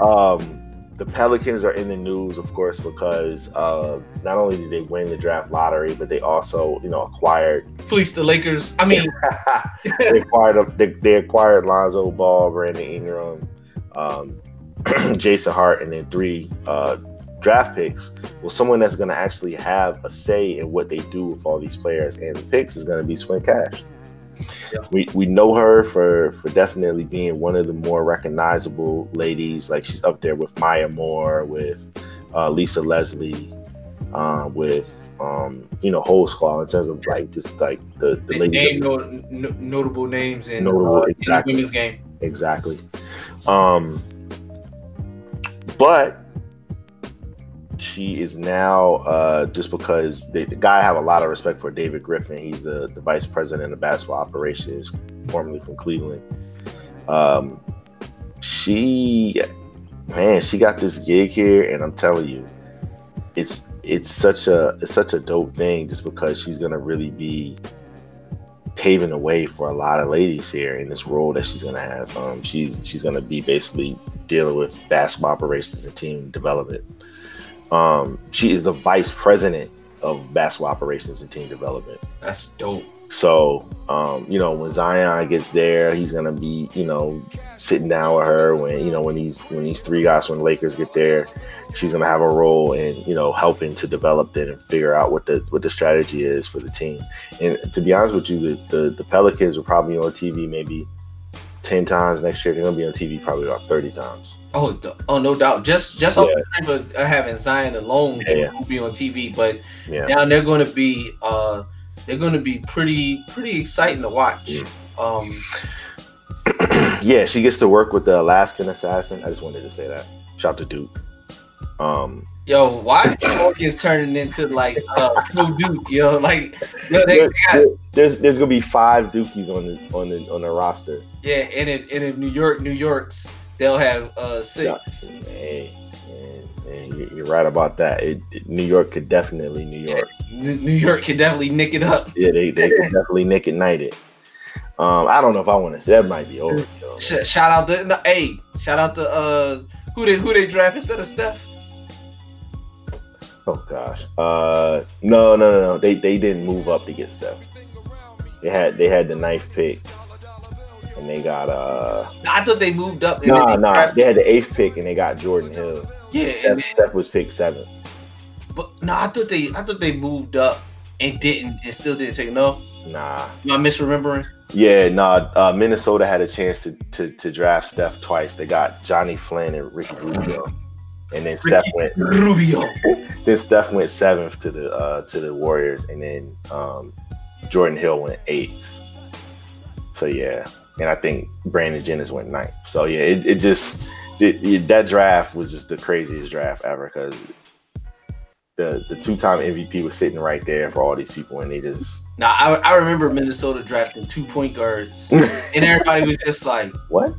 um, the Pelicans are in the news, of course, because uh, not only did they win the draft lottery, but they also, you know, acquired Fleece the Lakers. I mean, they acquired they, they acquired Lonzo Ball, Brandon Ingram, um, Jason Hart, and then three uh, draft picks. Well, someone that's going to actually have a say in what they do with all these players, and the picks is going to be Swin Cash. We we know her for for definitely being one of the more recognizable ladies. Like she's up there with Maya Moore, with uh, Lisa Leslie, uh, with um, you know whole squad in terms of like just like the the name not, no, notable names in, Notable, uh, in the exactly. women's game. Exactly. Um, but she is now uh, just because the, the guy I have a lot of respect for David Griffin. He's the, the vice president of basketball operations, formerly from Cleveland. Um, she, man, she got this gig here, and I'm telling you, it's it's such a it's such a dope thing just because she's gonna really be paving the way for a lot of ladies here in this role that she's gonna have. Um, she's she's gonna be basically dealing with basketball operations and team development. Um, she is the vice president of basketball operations and team development. That's dope. So, um, you know, when Zion gets there, he's gonna be, you know, sitting down with her. When you know, when these when these three guys from the Lakers get there, she's gonna have a role in, you know, helping to develop it and figure out what the what the strategy is for the team. And to be honest with you, the the, the Pelicans will probably be on TV maybe ten times next year. They're gonna be on TV probably about thirty times. Oh, oh, no doubt. Just just Yeah. having Zion alone, Yeah, will be on TV. But Yeah. now they're going to be uh they're going to be pretty pretty exciting to watch. Um, yeah, she gets to work with the Alaskan assassin. I just wanted to say that. Shout out to Duke. Um, yo, why is turning into like uh Pro Duke? Yo, like yo, they, they got there's there's gonna be five Dookies on the on the on the roster. yeah, and if and if New York, New York's, they'll have uh six. Hey, man, man, you- you're right about that. It, it- New York could definitely New York. New York can definitely nick it up. Yeah, they they could definitely Nick at night it. Um, I don't know if I want to say that might be over. Sh- shout out to no, hey, shout out to uh who they who they draft instead of Steph. Oh gosh. Uh, no, no, no, no. They they didn't move up to get Steph. They had they had the knife pick, and they got uh. I thought they moved up. and Nah, they nah. They had the eighth pick, and they got Jordan Hill. Yeah, Steph, Steph was picked seventh. But no, I thought they I thought they moved up and didn't and still didn't take no. Nah. Am I misremembering? Yeah, nah. Uh, Minnesota had a chance to, to to draft Steph twice. They got Johnny Flynn and Ricky Rubio, and then Steph went Rubio. then Steph went seventh to the uh, to the Warriors, and then um, Jordan Hill went eighth. So yeah, and I think Brandon Jennings went ninth. So yeah, it, it just it, it- that draft was just the craziest draft ever because the the two time MVP was sitting right there for all these people, and they just Now I, I remember Minnesota drafting two point guards, and everybody was just like, what?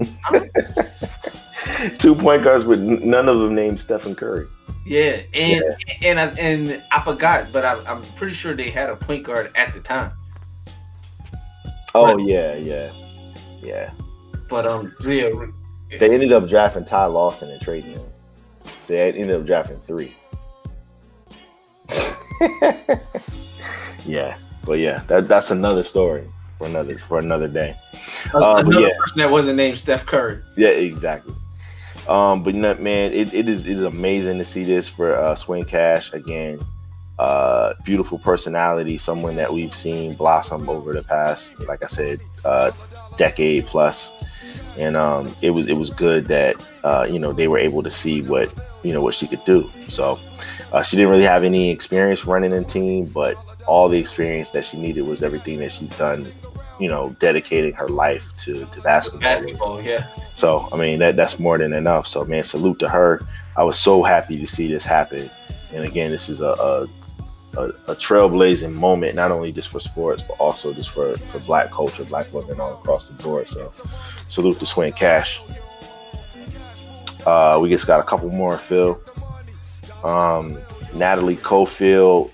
two point guards with none of them named Stephen Curry. yeah, and and I, and I forgot, but I, I'm pretty sure they had a point guard at the time. Oh yeah, yeah, yeah. But um, yeah, They ended up drafting Ty Lawson and trading him. So they ended up drafting three. yeah, but yeah, that that's another story for another for another day. Uh, another yeah, person that wasn't named Steph Curry. yeah, exactly. Um, but you know, man, it, it is is amazing to see this for uh, Swin Cash again. Uh, beautiful personality, someone that we've seen blossom over the past, like I said, uh, decade plus. And um, it was it was good that uh, you know they were able to see what you know what she could do. So uh, she didn't really have any experience running a team, but all the experience that she needed was everything that she's done. You know, dedicating her life to, to basketball. Basketball, yeah. So I mean that that's more than enough. So man, salute to her. I was so happy to see this happen. And again, this is a a, a, a trailblazing moment, not only just for sports, but also just for for Black culture, Black women all across the board. So salute to Swin Cash. Uh, we just got a couple more, Phil. Um, Natalie Cofield.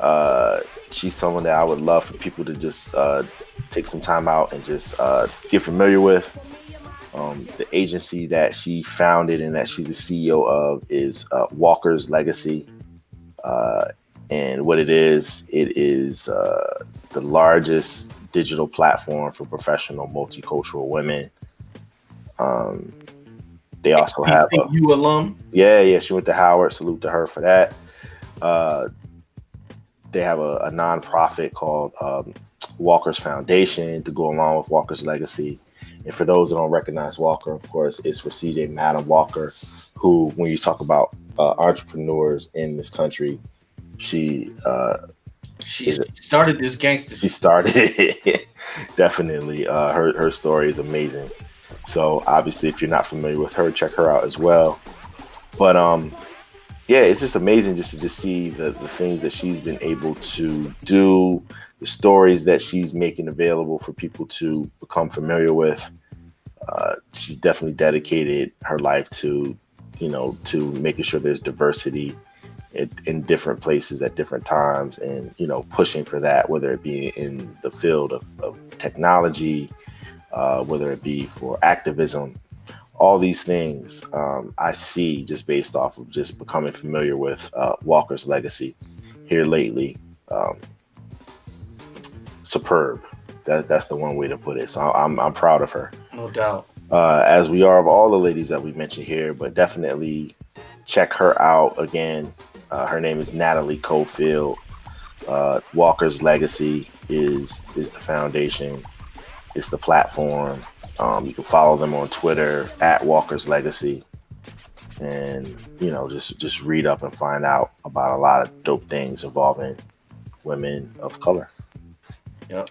Uh, she's someone that I would love for people to just uh, take some time out and just uh, get familiar with. Um, the agency that she founded and that she's the CEO of is uh, Walker's Legacy. Uh, and what it is, it is uh, the largest digital platform for professional multicultural women. Um, they also have a, You alum? yeah, yeah. She went to Howard. Salute to her for that. Uh, they have a, a nonprofit called um, Walker's Foundation to go along with Walker's legacy. And for those that don't recognize Walker, of course, it's for CJ Madam Walker, who, when you talk about uh, entrepreneurs in this country, she uh, She started this gangster. she started it. Definitely, uh, her her story is amazing. So obviously, if you're not familiar with her, check her out as well. But um, yeah, it's just amazing just to just see the the things that she's been able to do, the stories that she's making available for people to become familiar with. Uh, she's definitely dedicated her life to, you know, to making sure there's diversity in, in different places at different times, and you know, pushing for that, whether it be in the field of, of technology, uh, whether it be for activism, all these things um, I see just based off of just becoming familiar with uh, Walker's legacy here lately. Um, superb. That, that's the one way to put it. So I'm, I'm proud of her. No doubt. Uh, as we are of all the ladies that we mentioned here, but definitely check her out again. Uh, her name is Natalie Cofield. Uh, Walker's legacy is is the foundation. It's the platform. Um, you can follow them on Twitter at Walker's Legacy, and you know just just read up and find out about a lot of dope things involving women of color. Yep.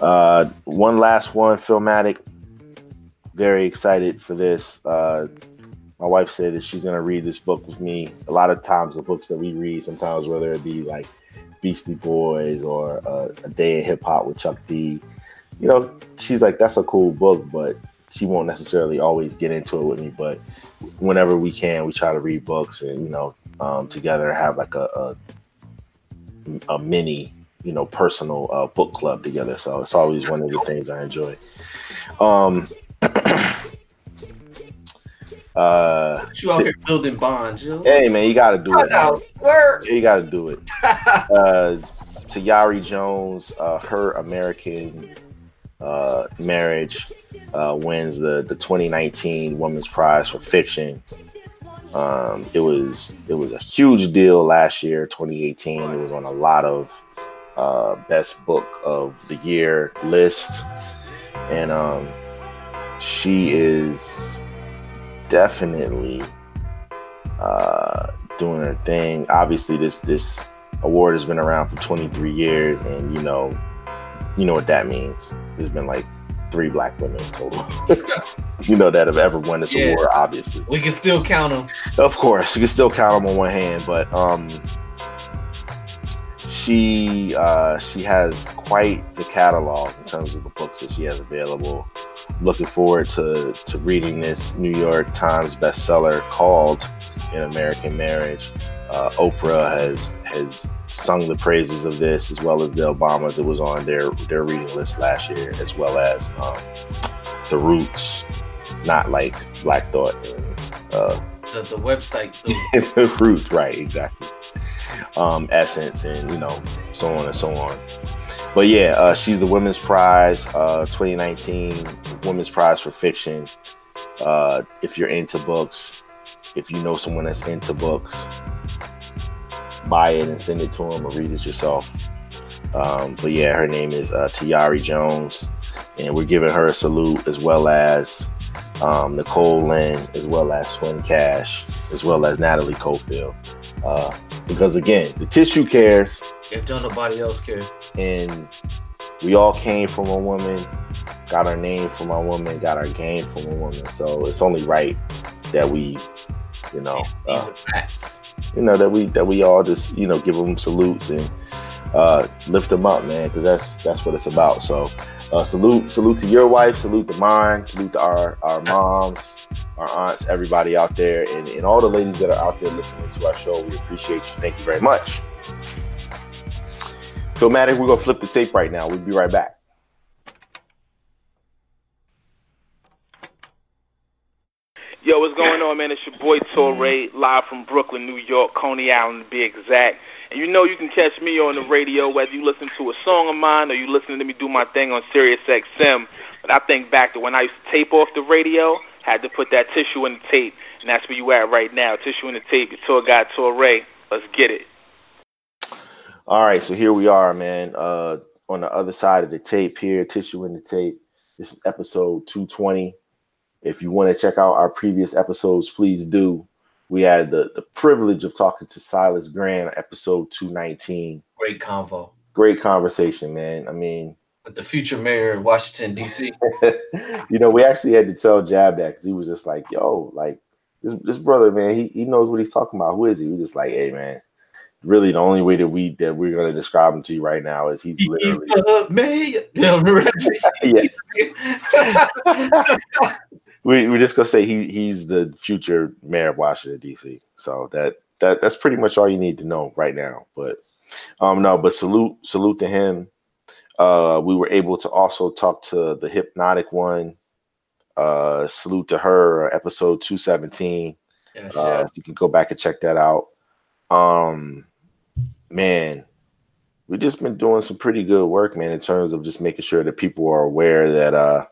Uh, one last one, Filmatic. Very excited for this. Uh, my wife said that she's gonna read this book with me. A lot of times, the books that we read, sometimes whether it be like Beastie Boys or uh, A Day in Hip Hop with Chuck D, you know, she's like, that's a cool book, but she won't necessarily always get into it with me. But whenever we can, we try to read books and you know, um, together have like a, a, a mini, you know, personal uh, book club together. So it's always one of the things I enjoy. Um, uh, You out here building bonds, yo. Hey man, you got to do it. Out. You got to do it. uh, Tayari Jones, uh, her American uh, marriage uh, wins the the 2019 Women's Prize for Fiction. Um, it was it was a huge deal last year, 2018. It was on a lot of uh, best book of the year list, and um, she is definitely uh, doing her thing. Obviously, this this award has been around for 23 years, and you know, you know what that means. There's been like three black women total, you know, that have ever won this Yeah. award. Obviously, We can still count them. of course, you can still count them on one hand, but um, she uh, she has quite the catalog in terms of the books that she has available. Looking forward to to reading this New York Times bestseller called "An American Marriage." Uh, Oprah has has sung the praises of this as well as the Obamas. It was on their their reading list last year, as well as um, the Roots, not like Black Thought. Uh, The, the website. The, Roots, right? Exactly. Um, Essence, and you know, so on and so on. But yeah, uh, she's the Women's Prize, uh, 2019 Women's Prize for Fiction. Uh, if you're into books, if you know someone that's into books, buy it and send it to them or read it yourself. Um, but yeah, her name is uh, Tayari Jones, and we're giving her a salute as well as um, Nicole Lynn, as well as Swin Cash, as well as Natalie Cofield. Uh, because again, the tissue cares, if don't nobody else care. and we all came from a woman, got our name from a woman, got our game from a woman. So it's only right that we, you know, These uh, facts. you know that we that we all just you know give them salutes and uh, lift them up, man, because that's that's what it's about. So uh, salute salute to your wife, salute to mine, salute to our our moms, our aunts, everybody out there, and, and all the ladies that are out there listening to our show. We appreciate you. Thank you very much. Philmatic, we're gonna flip the tape right now. We'll be right back. Yo, what's going on, man? It's your boy Torae, live from Brooklyn, New York, Coney Island to be exact. And you know you can catch me on the radio whether you listen to a song of mine or you listening to me do my thing on Sirius XM. But I think back to when I used to tape off the radio, had to put that tissue in the tape, and that's where you at right now. Tissue in the tape, your tour guide Torae. Let's get it. All right, so here we are, man. Uh, on the other side of the tape here, tissue in the tape. This is episode 220. If you want to check out our previous episodes, please do. We had the, the privilege of talking to Silas Grant, episode 219. Great convo Great conversation, man. I mean, with the future mayor of Washington D.C. you know, we actually had to tell Jab that because he was just like, yo, like this this brother, man, he, he knows what he's talking about. Who is he? We just like, hey man, really the only way that we that we're gonna describe him to you right now is he's He's literally the mayor. Yeah? we, we're just gonna say he he's the future mayor of Washington D.C. So that that that's pretty much all you need to know right now. But um, no, but salute salute to him. Uh, we were able to also talk to the hypnotic one. Uh, salute to her, episode two seventeen. Yes, Uh. You can go back and check that out. Um, man, we've just been doing some pretty good work, man, in terms of just making sure that people are aware that, uh,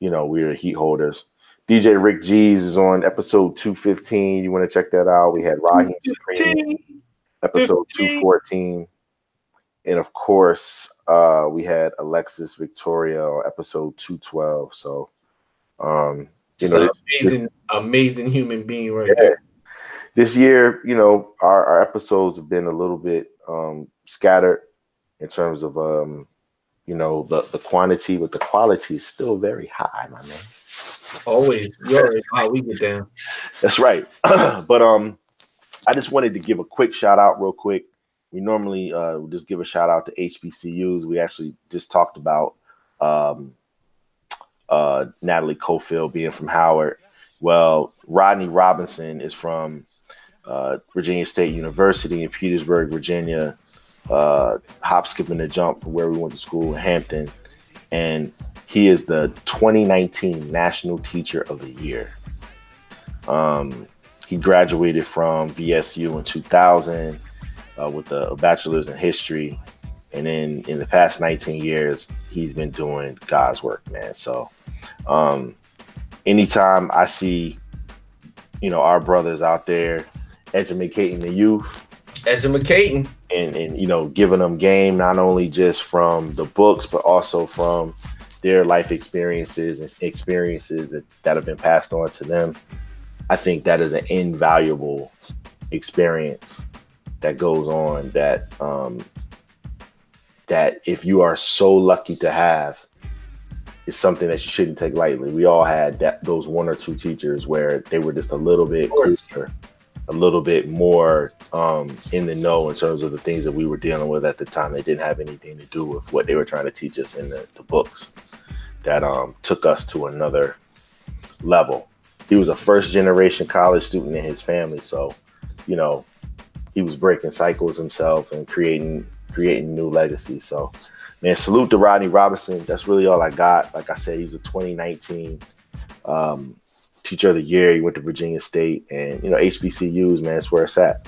you know, we're heat holders. DJ Rick G's is on episode 215. You want to check that out? We had Raheem Supreme, episode 214. And of course, uh, we had Alexis Victoria on episode 212. So, um, you Just know, an this- amazing, amazing human being right yeah. there. This year, you know, our, our episodes have been a little bit um, scattered in terms of, um, you know, the, the quantity, but the quality is still very high, my man. Always. You already how we get down. That's right. but um, I just wanted to give a quick shout out, real quick. We normally uh, just give a shout out to HBCUs. We actually just talked about um, uh, Natalie Cofield being from Howard. Well, Rodney Robinson is from uh, Virginia State University in Petersburg, Virginia. Uh, hop, skip, and a jump from where we went to school in Hampton, and he is the 2019 National Teacher of the Year. Um, he graduated from VSU in 2000 uh, with a bachelor's in history, and then in the past 19 years, he's been doing God's work, man. So, um, anytime I see, you know, our brothers out there educating the youth, educating, and and you know, giving them game not only just from the books but also from their life experiences and experiences that, that have been passed on to them. I think that is an invaluable experience that goes on that um, that if you are so lucky to have is something that you shouldn't take lightly. We all had that those one or two teachers where they were just a little bit cooler, a little bit more um, in the know in terms of the things that we were dealing with at the time. They didn't have anything to do with what they were trying to teach us in the, the books. That um, took us to another level. He was a first generation college student in his family, so you know he was breaking cycles himself and creating creating new legacies. So, man, salute to Rodney Robinson. That's really all I got. Like I said, he was a 2019 um, Teacher of the Year. He went to Virginia State, and you know HBCUs, man, it's where it's at.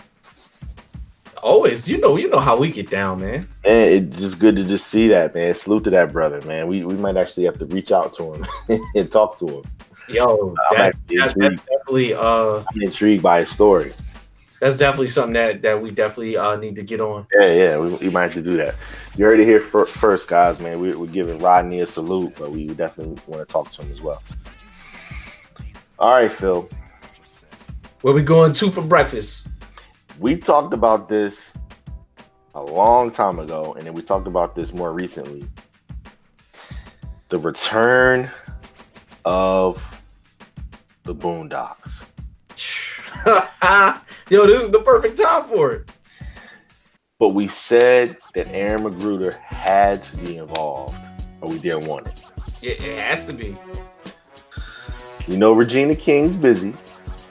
Always. You know, you know how we get down, man. And it's just good to just see that, man. Salute to that brother, man. We we might actually have to reach out to him and talk to him. Yo, that, that- that's definitely uh I'm intrigued by his story. that's definitely something that that we definitely uh need to get on. Yeah, yeah, we, we might have to do that. You heard it here fir- first, guys, man. We, we're giving Rodney a salute, but we definitely want to talk to him as well. All right, Phil. Where we going to for breakfast? We talked about this a long time ago, and then we talked about this more recently. The return of the Boondocks. Yo, this is the perfect time for it. But we said that Aaron McGruder had to be involved, or we didn't want it. It, it has to be. We know Regina King's busy,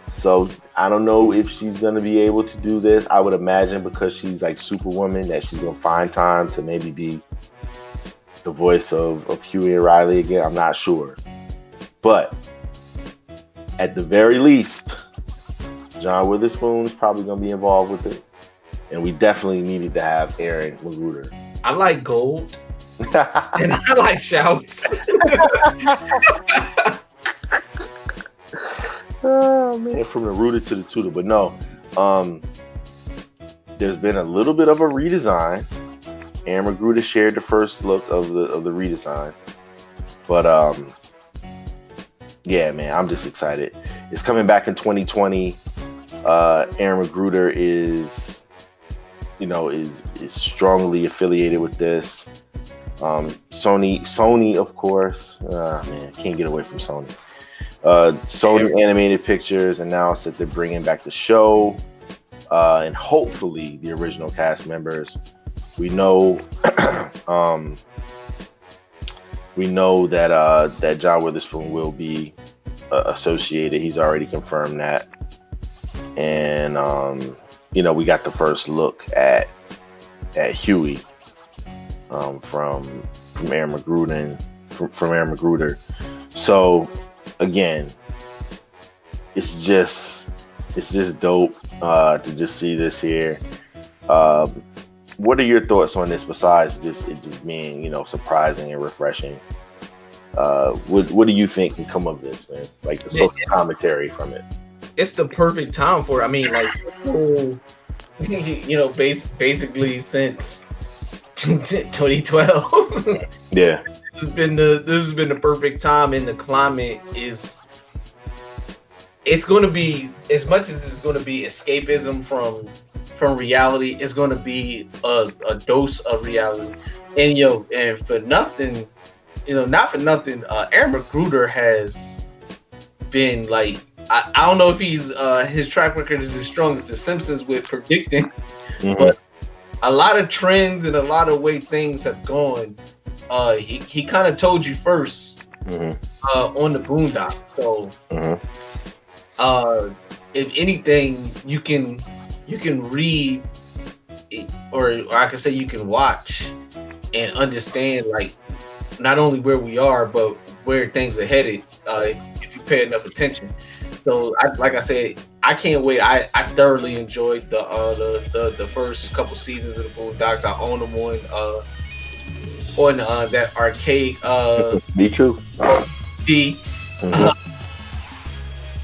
so I don't know if she's gonna be able to do this. I would imagine because she's like Superwoman that she's gonna find time to maybe be the voice of, of Huey and Riley again. I'm not sure. But at the very least, John Witherspoon is probably gonna be involved with it. And we definitely needed to have Aaron McGruder. I like gold. and I like showers. oh man, from the rooter to the tutor. But no, um, there's been a little bit of a redesign. Aaron McGruder shared the first look of the of the redesign, but um, yeah, man, I'm just excited. It's coming back in 2020. Uh, Aaron McGruder is, you know, is is strongly affiliated with this. Um, Sony, Sony, of course. Uh, man, can't get away from Sony. Uh, Sony Animated Pictures announced that they're bringing back the show, uh, and hopefully the original cast members. We know, um, we know that uh, that John Witherspoon will be uh, associated. He's already confirmed that, and um, you know, we got the first look at at Huey um, from from Aaron McGruder from, from Aaron McGruder. So again, it's just it's just dope uh, to just see this here. Um, what are your thoughts on this besides just it just being you know surprising and refreshing? Uh, what what do you think can come of this, man? Like the social commentary from it. it's the perfect time for it. I mean, like, you know, base, basically since 2012, Yeah, this has been the this has been the perfect time, and the climate is. It's going to be as much as it's going to be escapism from from reality. It's going to be a, a dose of reality, and yo, and for nothing, you know, not for nothing, uh, Aaron McGruder has been like I, I don't know if he's uh his track record is as strong as the Simpsons with predicting, but a lot of trends and a lot of way things have gone. Uh he, he kind of told you 1st uh on the boondock. So uh if anything you can you can read it, or, or I can say you can watch and understand like not only where we are but where things are headed uh if, if you pay enough attention. So I, like i said i can't wait. I i thoroughly enjoyed the uh the the, the first couple seasons of the boondocks. I own them on uh on uh that arcade uh me too. d Mhm.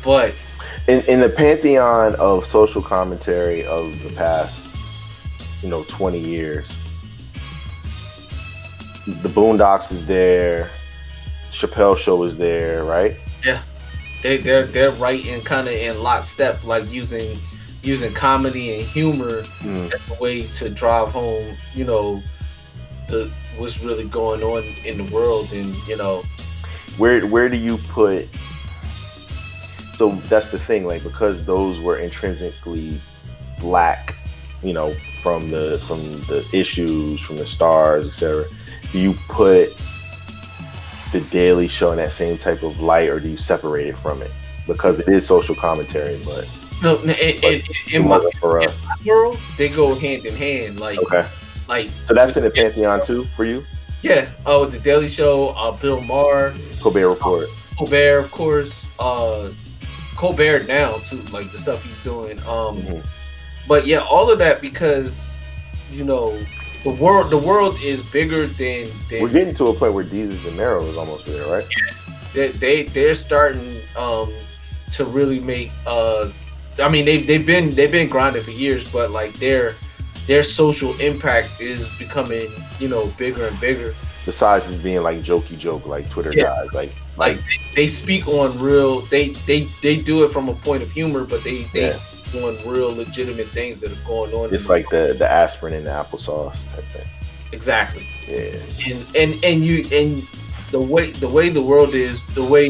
but in in the pantheon of social commentary of the past, you know, twenty years, the Boondocks is there, Chappelle Show is there, right? Yeah, they they're they're right in kind of in lockstep, like using using comedy and humor Mm. as a way to drive home, you know, the what's really going on in the world, and you know, Where where do you put? So that's the thing, like because those were intrinsically black, you know, from the from the issues, from the stars, etc. Do you put the Daily Show in that same type of light, or do you separate it from it? Because it is social commentary, but no, in, in my, in my world, they go hand in hand, like Okay. Like So that's in the pantheon too for you. yeah. Oh, the Daily Show, uh, Bill Maher, Colbert Report. Colbert, of course, uh, Colbert now too, like the stuff he's doing. Um, Mm-hmm. but yeah, all of that because you know the world the world is bigger than than We're getting to a point where Desus and Mero is almost there, right? they, they they're starting um to really make uh I mean they've they've been they've been grinding for years but like their their social impact is becoming you know bigger and bigger Besides just being like jokey joke, like Twitter Yeah. guys, like like they, they speak on real they they they do it from a point of humor but they they Yeah. speak on real legitimate things that are going on it's like the the aspirin and the applesauce type thing. exactly Yeah. and and and you and the way the way the world is the way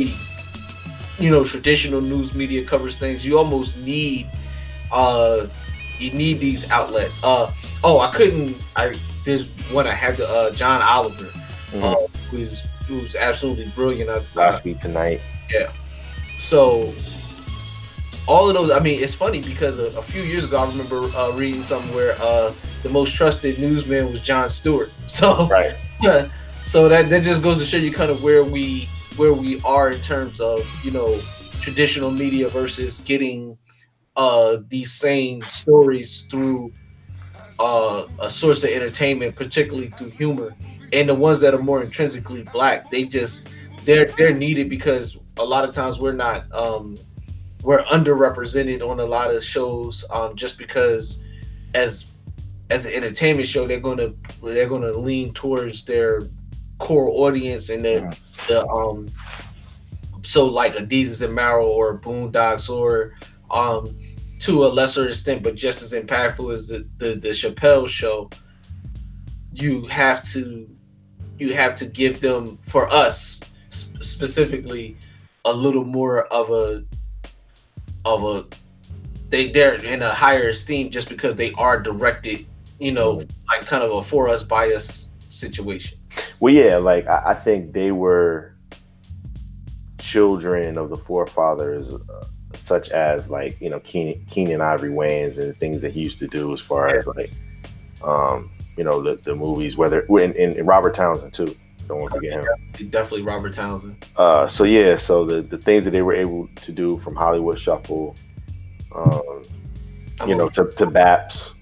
you know traditional news media covers things you almost need uh you need these outlets uh oh i couldn't i there's one i had to uh john oliver uh, who's who's absolutely brilliant I, Last week tonight. yeah. So all of those, I mean, it's funny because a, a few years ago, I remember uh, reading something where uh, the most trusted newsman was Jon Stewart. So right. yeah, so that that just goes to show you kind of where we where we are in terms of you know traditional media versus getting uh these same stories through uh a source of entertainment particularly through humor. And the ones that are more intrinsically black they just they're they're needed because a lot of times we're not um we're underrepresented on a lot of shows um just because as as an entertainment show they're gonna they're gonna lean towards their core audience and the the um so like a Desus and Mero or Boondocks or um to a lesser extent but just as impactful as the the, the Chappelle show you have to you have to give them for us sp- specifically a little more of a of a they they're in a higher esteem just because they are directed you know like kind of a for us bias situation. Well, yeah, like I, I think they were children of the forefathers, uh, such as like you know Keenen, Keenen Ivory Wayans and the things that he used to do as far as like um, you know the, the movies, whether and, and, and Robert Townsend too. Don't want to forget him. Definitely Robert Townsend. Uh, so yeah, so the the things that they were able to do from Hollywood Shuffle, um, you know, to, to Baps,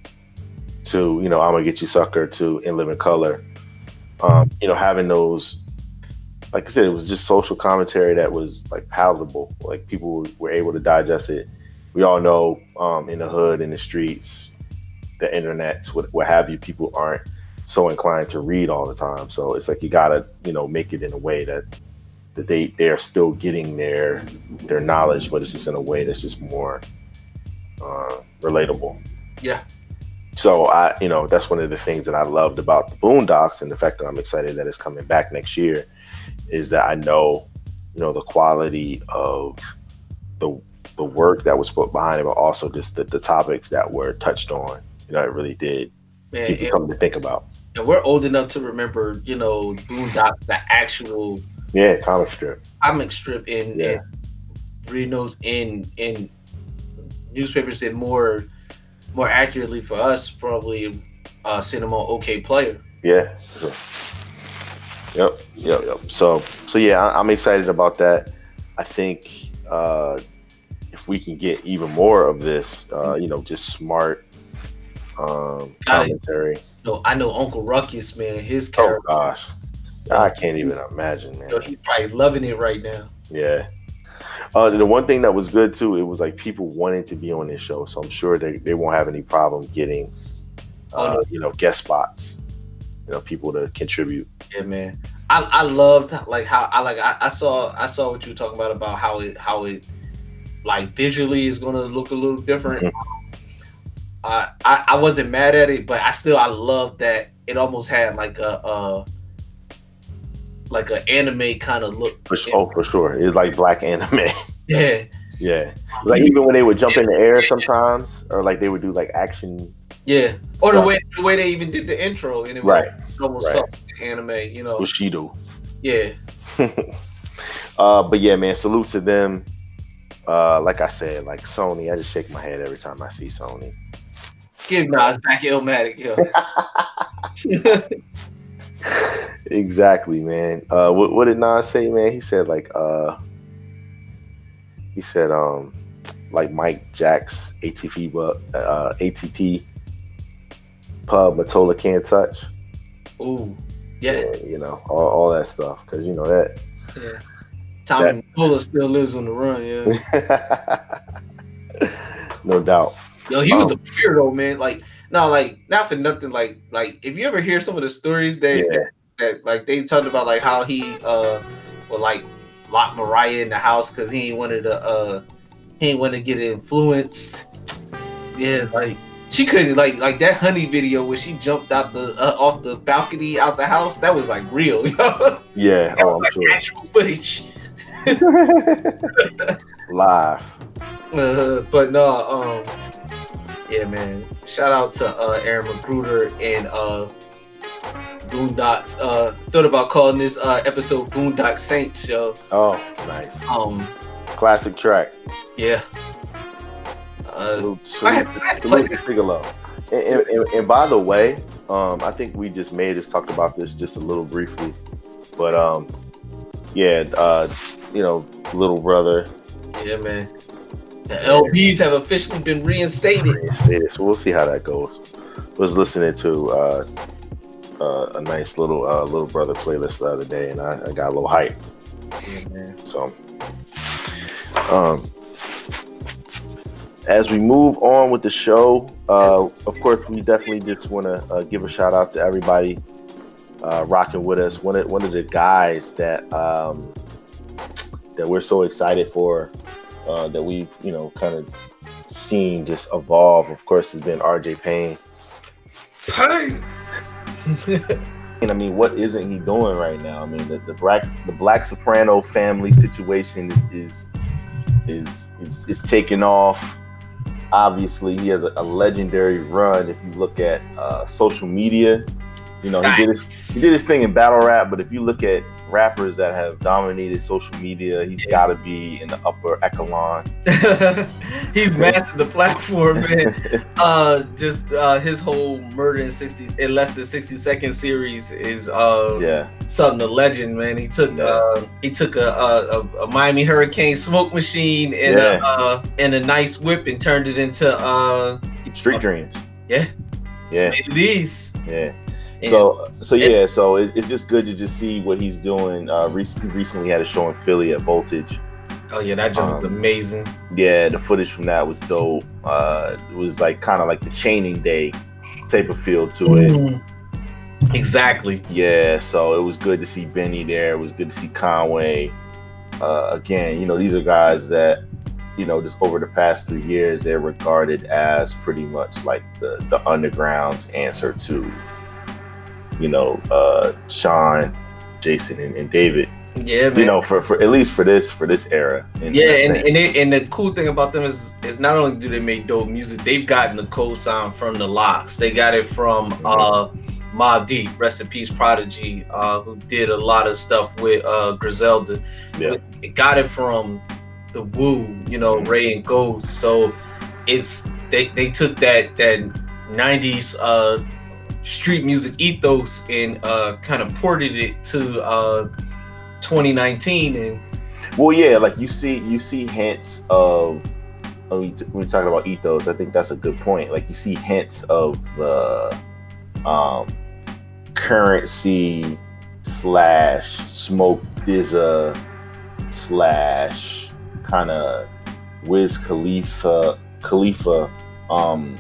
to you know, I'm gonna get you sucker, to In Living Color, um, you know, having those, like I said, it was just social commentary that was like palatable. Like people were able to digest it. We all know um, in the hood, in the streets, the internets, what, what have you, people aren't so inclined to read all the time. So it's like you gotta, you know, make it in a way that that they they're still getting their their knowledge, but it's just in a way that's just more uh, relatable. Yeah. So I, you know, that's one of the things that I loved about the Boondocks and the fact that I'm excited that it's coming back next year is that I know, you know, the quality of the the work that was put behind it, but also just the, the topics that were touched on. You know, it really did Man, give you and- something to think about. And we're old enough to remember, you know, Boondocks, the actual Yeah, comic strip. comic strip in, Yeah. in reading those in in newspapers and more more accurately for us probably uh cinema okay player Yeah. So- Yep. Yep. Yep. So so yeah, I, I'm excited about that. I think uh, if we can get even more of this, uh, you know, just smart um, commentary. no i know uncle ruckus man his Oh gosh, I can't even imagine, man. yo, he's probably loving it right now Yeah. Uh, the one thing that was good too, it was like people wanting to be on this show, so I'm sure they, they won't have any problem getting, uh, you know, guest spots. You know, people to contribute. Yeah man i i loved like how i like I, I saw i saw what you were talking about about how it how it like visually is gonna look a little different uh, I, I wasn't mad at it, but I still I love that it almost had like a uh like an anime kind of look. For, su- oh, for sure, it's like black anime. Yeah, yeah, like even when they would jump in the air sometimes, or like they would do like action. yeah. Or the way the way they even did the intro, and it was- Right, almost right. felt anime. You know, Bushido. yeah. uh, but yeah, man, salute to them. Uh, like I said, like Sony, I just shake my head every time I see Sony. Give Nas back Illmatic, yo. Exactly, man. Uh, what, what did Nas say, man? He said like, uh, he said, um, like Mike Jack's ATP, uh, ATP pub, Mottola can't touch. Ooh, yeah. you know, all, all that stuff, because you know that. yeah. Tommy Mottola still lives on the run. Yeah. no doubt. Yo, he was a Um, weirdo, man. Like, no, like, not for nothing. Like, like if you ever hear some of the stories that, Yeah. that, like, they talked about, like how he uh would like lock Mariah in the house because he ain't wanted to uh he ain't want to get influenced. Yeah, like she couldn't like like that honey video where she jumped out the uh, off the balcony out the house. That was like real, you know? Yeah, oh, I'm sure. actual footage. Live. Uh, but no, um, yeah, man. Shout out to uh, Aaron McGruder and uh, Boondocks. Uh, thought about calling this uh, episode Boondock Saints, yo. Oh, nice. Um, Classic track. yeah. Uh, Salute, salute, salute to Sigalo. And, and, and, and by the way, um, I think we just made us talked about this just a little briefly, but um, yeah, uh, you know, little brother. yeah, man. The LBs have officially been reinstated. reinstated, So we'll see how that goes. Was listening to uh, uh, a nice little uh, little brother playlist the other day, and I, I got a little hype. Yeah, man. So, um, as we move on with the show, uh, of course, we definitely just want to uh, give a shout out to everybody uh, rocking with us. One of one of the guys that um, that we're so excited for, uh, that we've you know kind of seen just evolve. Of course, has been RJ Payne. Payne. And I mean, what isn't he doing right now? I mean, the, the black the Black Soprano family situation is is is is, is taking off. Obviously, he has a, a legendary run. If you look at uh, social media, You know, he did his he did his thing in battle rap, but if you look at rappers that have dominated social media, he's got to be in the upper echelon. He's mastered the platform, man. uh, just uh, his whole murder in sixty in less than sixty second series is uh yeah something to legend, man. He took uh he took a a, a, a Miami Hurricane smoke machine and Yeah. a uh, and a nice whip and turned it into uh Street Dreams. yeah Yeah. These Yeah. And- So so yeah, so it, it's just good to just see what he's doing. Uh, rec- recently had a show in Philly at Voltage. oh yeah that joint was Um, amazing. Yeah, the footage from that was dope. Uh, it was like kind of like the Chaining Day type of feel to it. Mm. Exactly. Yeah, so it was good to see Benny there. It was good to see Conway. Uh, again, you know, these are guys that, you know, just over the past three years, they're regarded as pretty much like the the underground's answer to, you know, uh, Sean, Jason, and, and David. Yeah, man. You know, for, for at least for this for this era. in Yeah, and and, they, and the cool thing about them is is not only do they make dope music, they've gotten the co-sign from the LOX. They got it from uh Mobb Deep, rest in peace, Prodigy, uh, who did a lot of stuff with uh Griselda. Yeah. It got it from the Wu, you know, Ray and Ghost. So it's they they took that that '90s uh street music ethos and uh kind of ported it to uh 2019 and Well, yeah, like you see, you see hints of when we, when we talking about ethos. I think that's a good point. Like you see hints of the um, currency slash Smoke DZA slash kind of Wiz Khalifa Khalifa um,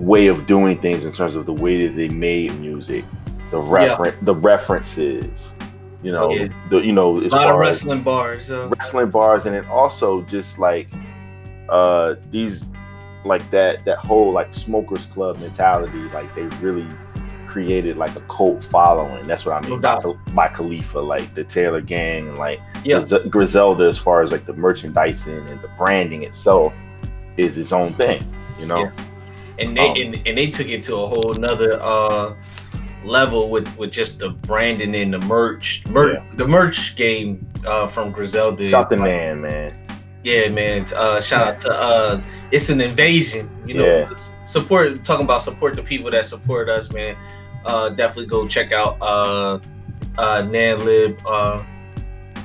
way of doing things in terms of the way that they made music, the refer- the references. You know, Yeah. the you know a as lot of wrestling bars. Uh, wrestling bars and then also just like uh these like that that whole like smokers club mentality like they really created like a cult following that's what i mean No by, by khalifa like the taylor gang and like Yeah. Griselda as far as like the merchandising and the branding itself is its own thing you know Yeah. And they Um, and, and they took it to a whole nother uh level with with just the branding and the merch mer- Yeah. the merch game uh from Griselda shout the Like, man man. Yeah man. Uh shout out to uh it's an invasion you know. Yeah. support talking about support the people that support us man. Uh definitely go check out uh uh nanlib uh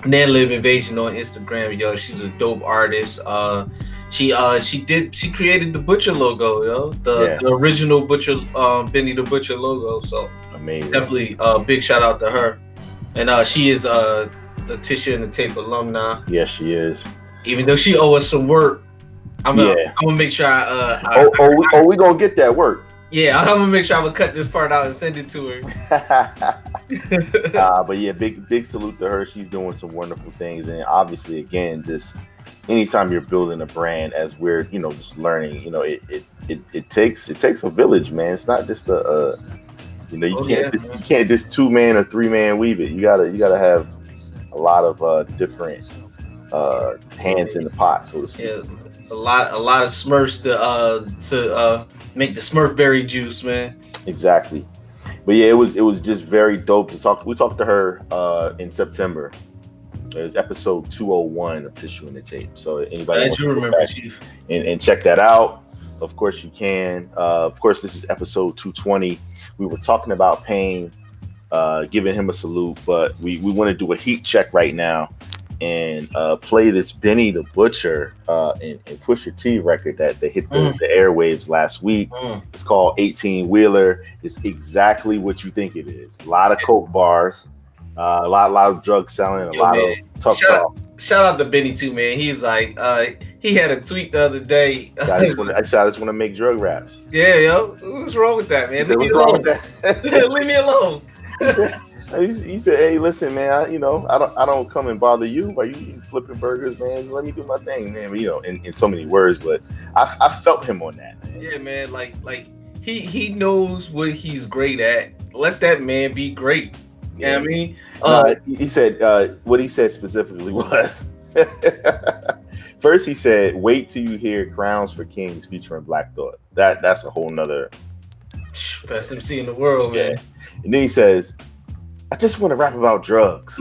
nanlib invasion on instagram yo. She's a dope artist. Uh she uh she did she created the butcher logo yo. The, Yeah. the original butcher um benny the butcher logo so amazing. definitely uh big shout out to her. And uh she is uh a tissue and the tape alumni yes she is. Even though she owe us some work i'm gonna Yeah. i'm gonna make sure i uh I- oh, oh, we, oh we gonna get that work. Yeah i'm gonna make sure i'm gonna cut this part out and send it to her. Uh, but yeah, big big salute to her. She's doing some wonderful things, and obviously, again, just anytime you're building a brand, as we're you know just learning, you know, it it, it, it takes it takes a village, man. It's not just a, uh, you know, you Oh, can't yeah, just, you can't just two man or three man weave it. You gotta you gotta have a lot of uh, different uh, hands in the pot, so to speak. yeah a lot a lot of smurfs to uh to uh make the smurfberry juice man Exactly. But yeah, it was it was just very dope to talk. We talked to her uh, in September. It was episode 201 of Tissue in the Tape. So anybody wants you remember chief and, and check that out, of course you can. Uh, of course, this is episode 220. We were talking about Payne, uh, giving him a salute, but we, we want to do a heat check right now and uh, play this Benny the Butcher uh, and, and Pusha T record that they hit the, Mm. the airwaves last week. Mm. It's called 18 Wheeler. It's exactly what you think it is. A lot of coke bars, uh, a lot, a lot of drug selling, a Yo, lot man. of tough Shut talk. shout out to benny too man he's like uh he had a tweet the other day I just want to, I just want to make drug raps. yeah yo what's wrong with that man leave me alone with that? leave me alone he, said, he said, "Hey, listen, man. I, you know, I don't, I don't come and bother you. Why you flipping burgers, man? Let me do my thing, man. But, you know, in, in so many words, but I, I felt him on that. Man. Yeah, man. Like, like he he knows what he's great at. Let that man be great. You know I mean? Uh, Uh, he said uh, what he said specifically was. First, he said, "Wait till you hear Crowns for Kings featuring Black Thought." That that's a whole nother Best MC in the world, man. And then he says, I just want to rap about drugs.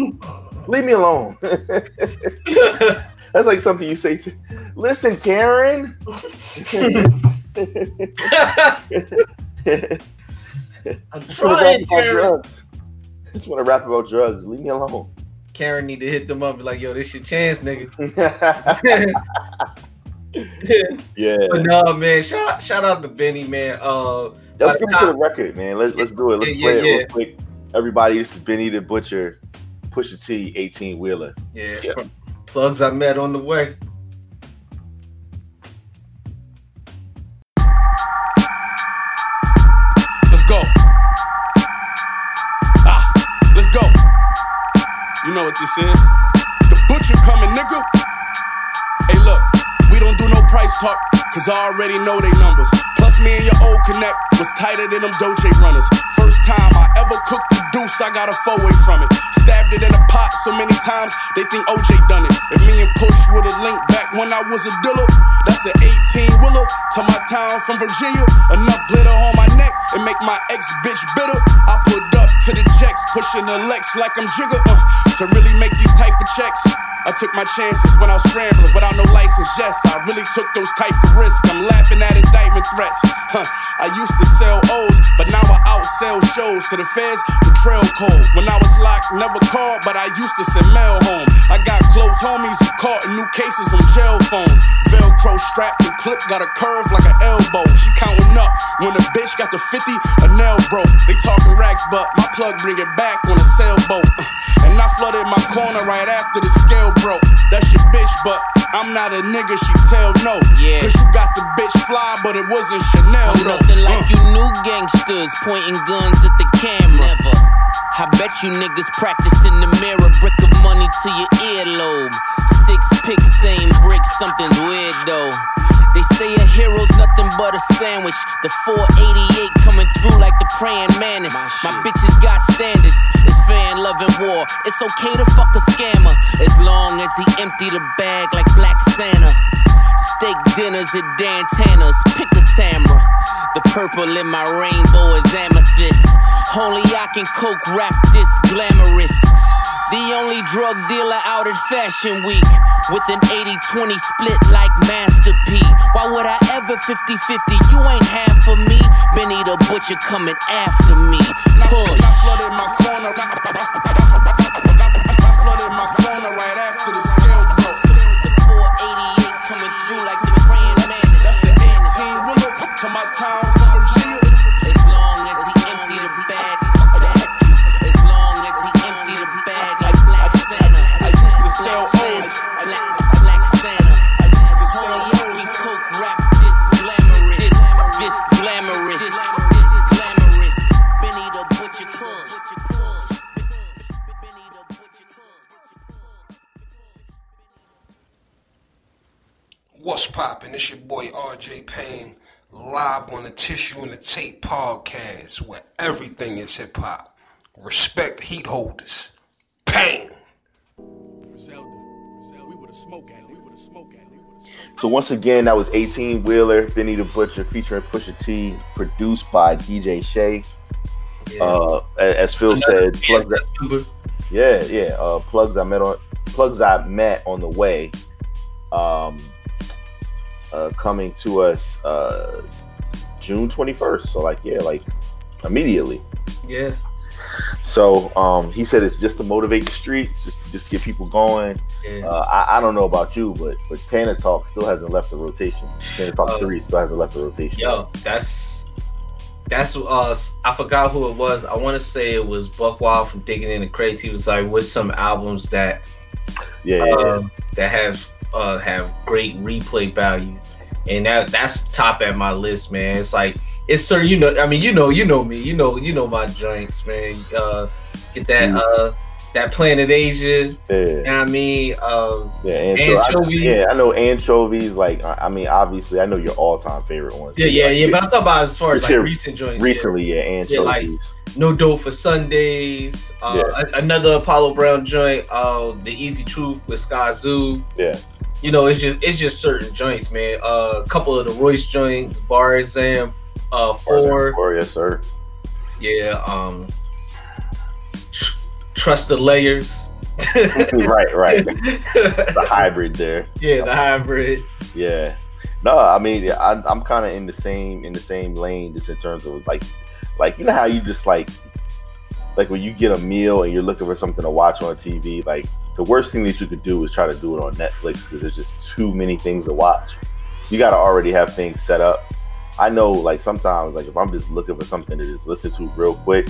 Leave me alone. That's like something you say to listen, Karen. I'm just want to rap trying, Karen. drugs. Just want to rap about drugs. Leave me alone. Karen need to hit them up like, yo, this your chance, nigga. Yeah. But no, man, shout out, shout out to Benny, man. Uh, Let's get into the record, man. Let's let's do it. Let's Yeah, play yeah, it real yeah. quick. Everybody, this is Benny the Butcher, Pusha T, 18 wheeler. Yeah, from plugs I met on the way. This is? The butcher coming, nigga. Hey, look, we don't do no price talk, cause I already know they numbers. Me and your old connect was tighter than them Doje runners. First time I ever cooked the deuce, I got a four way from it. Stabbed it in a pot so many times, they think OJ done it. If me and Push would've linked back when I was a dealer, that's an 18 wheeler to my town from Virginia. Enough glitter on my neck and make my ex bitch bitter. I pulled up to the jacks, pushing the Lex like I'm Jigga. Uh, to really make these type of checks, I took my chances when I was scrambling without no license. Yes, I really took those type of risks. I'm laughing at indictment threats. Huh. I used to sell O's, but now I outsell shows to the feds. The trail code. When I was locked, never called, but I used to send mail home. I got close homies who caught in new cases on jail phones. Velcro strapped and clip got a curve like an elbow. She counting up when the bitch got the 50, a nail broke. They talking racks, but my plug bring it back on a sailboat. Uh, And I flooded my corner right after the scale broke. That's your bitch, but I'm not a nigga, she tell no. Yeah. Cause you got the bitch fly, but it wasn't Chanel. I'm though. nothing like Uh. you new gangsters pointing guns at the camera. Never. I bet you niggas practice in the mirror, brick of money to your earlobe. Six picks, same brick, something's weird though. They say a hero's nothing but a sandwich. The 488 coming through like the praying mantis. My bitches got standards. It's fan love and war. It's okay to fuck a scammer as long as he empty the bag like Black Santa. Steak dinners at Dan Tana's. Pick a Tamra. The purple in my rainbow is amethyst. Only I can coke rap this glamorous. The only drug dealer out at Fashion Week with an 80 20 split like Master P. Why would I ever 50 50? You ain't half for me. Benny the Butcher coming after me. Push. I flooded my corner. I flooded my corner right after It's your boy RJ Payne, live on the Tissue and the Tape podcast, where everything is hip hop. Respect heat holders. Payne. So once again, that was 18 Wheeler, Benny the Butcher featuring Pusha T, produced by DJ Shay. Uh, as Phil said, plugs that, yeah, yeah, uh, plugs I met on plugs I met on the way, um, uh, coming to us uh, June 21st. So like, yeah, like immediately. Yeah. So um, he said it's just to motivate the streets, just just get people going. Yeah. Uh, I, I don't know about you, but but Tana Talk still hasn't left the rotation. Tana Talk Oh. Three still hasn't left the rotation. Yo, that's that's uh I forgot who it was. I want to say it was Buckwild from Digging in the Crates. He was like, "With some albums that yeah, yeah, uh, that have uh have great replay value," and that that's top at my list, man. It's like it's sir, you know, I mean, you know, you know me, you know, you know my joints, man. Uh, get that Mm. uh that Planet Asia. Yeah. You know I mean, um, Yeah, ancho- I- anchovies. yeah, I know anchovies. Like, I I mean, obviously, I know your all-time favorite ones. Yeah, yeah, yeah. But I'm talking about as far as like recent joints. Recently, yeah, anchovies. Yeah, like No Dope for Sundays. Uh, Yeah. Another Apollo Brown joint. Uh, The Easy Truth with Skyzoo. yeah, You know, it's just it's just certain joints, man. Uh, a couple of the Royce joints, Bar Exam, uh four. Four, yes, sir. Yeah, um tr- trust the layers. right, right. the hybrid there. Yeah, the hybrid. Yeah. No, I mean, I, I'm kind of in the same in the same lane, just in terms of like, like you know how you just like, like when you get a meal and you're looking for something to watch on TV. Like the worst thing that you could do is try to do it on Netflix because there's just too many things to watch. You got to already have things set up. I know, like sometimes, like if I'm just looking for something to just listen to real quick,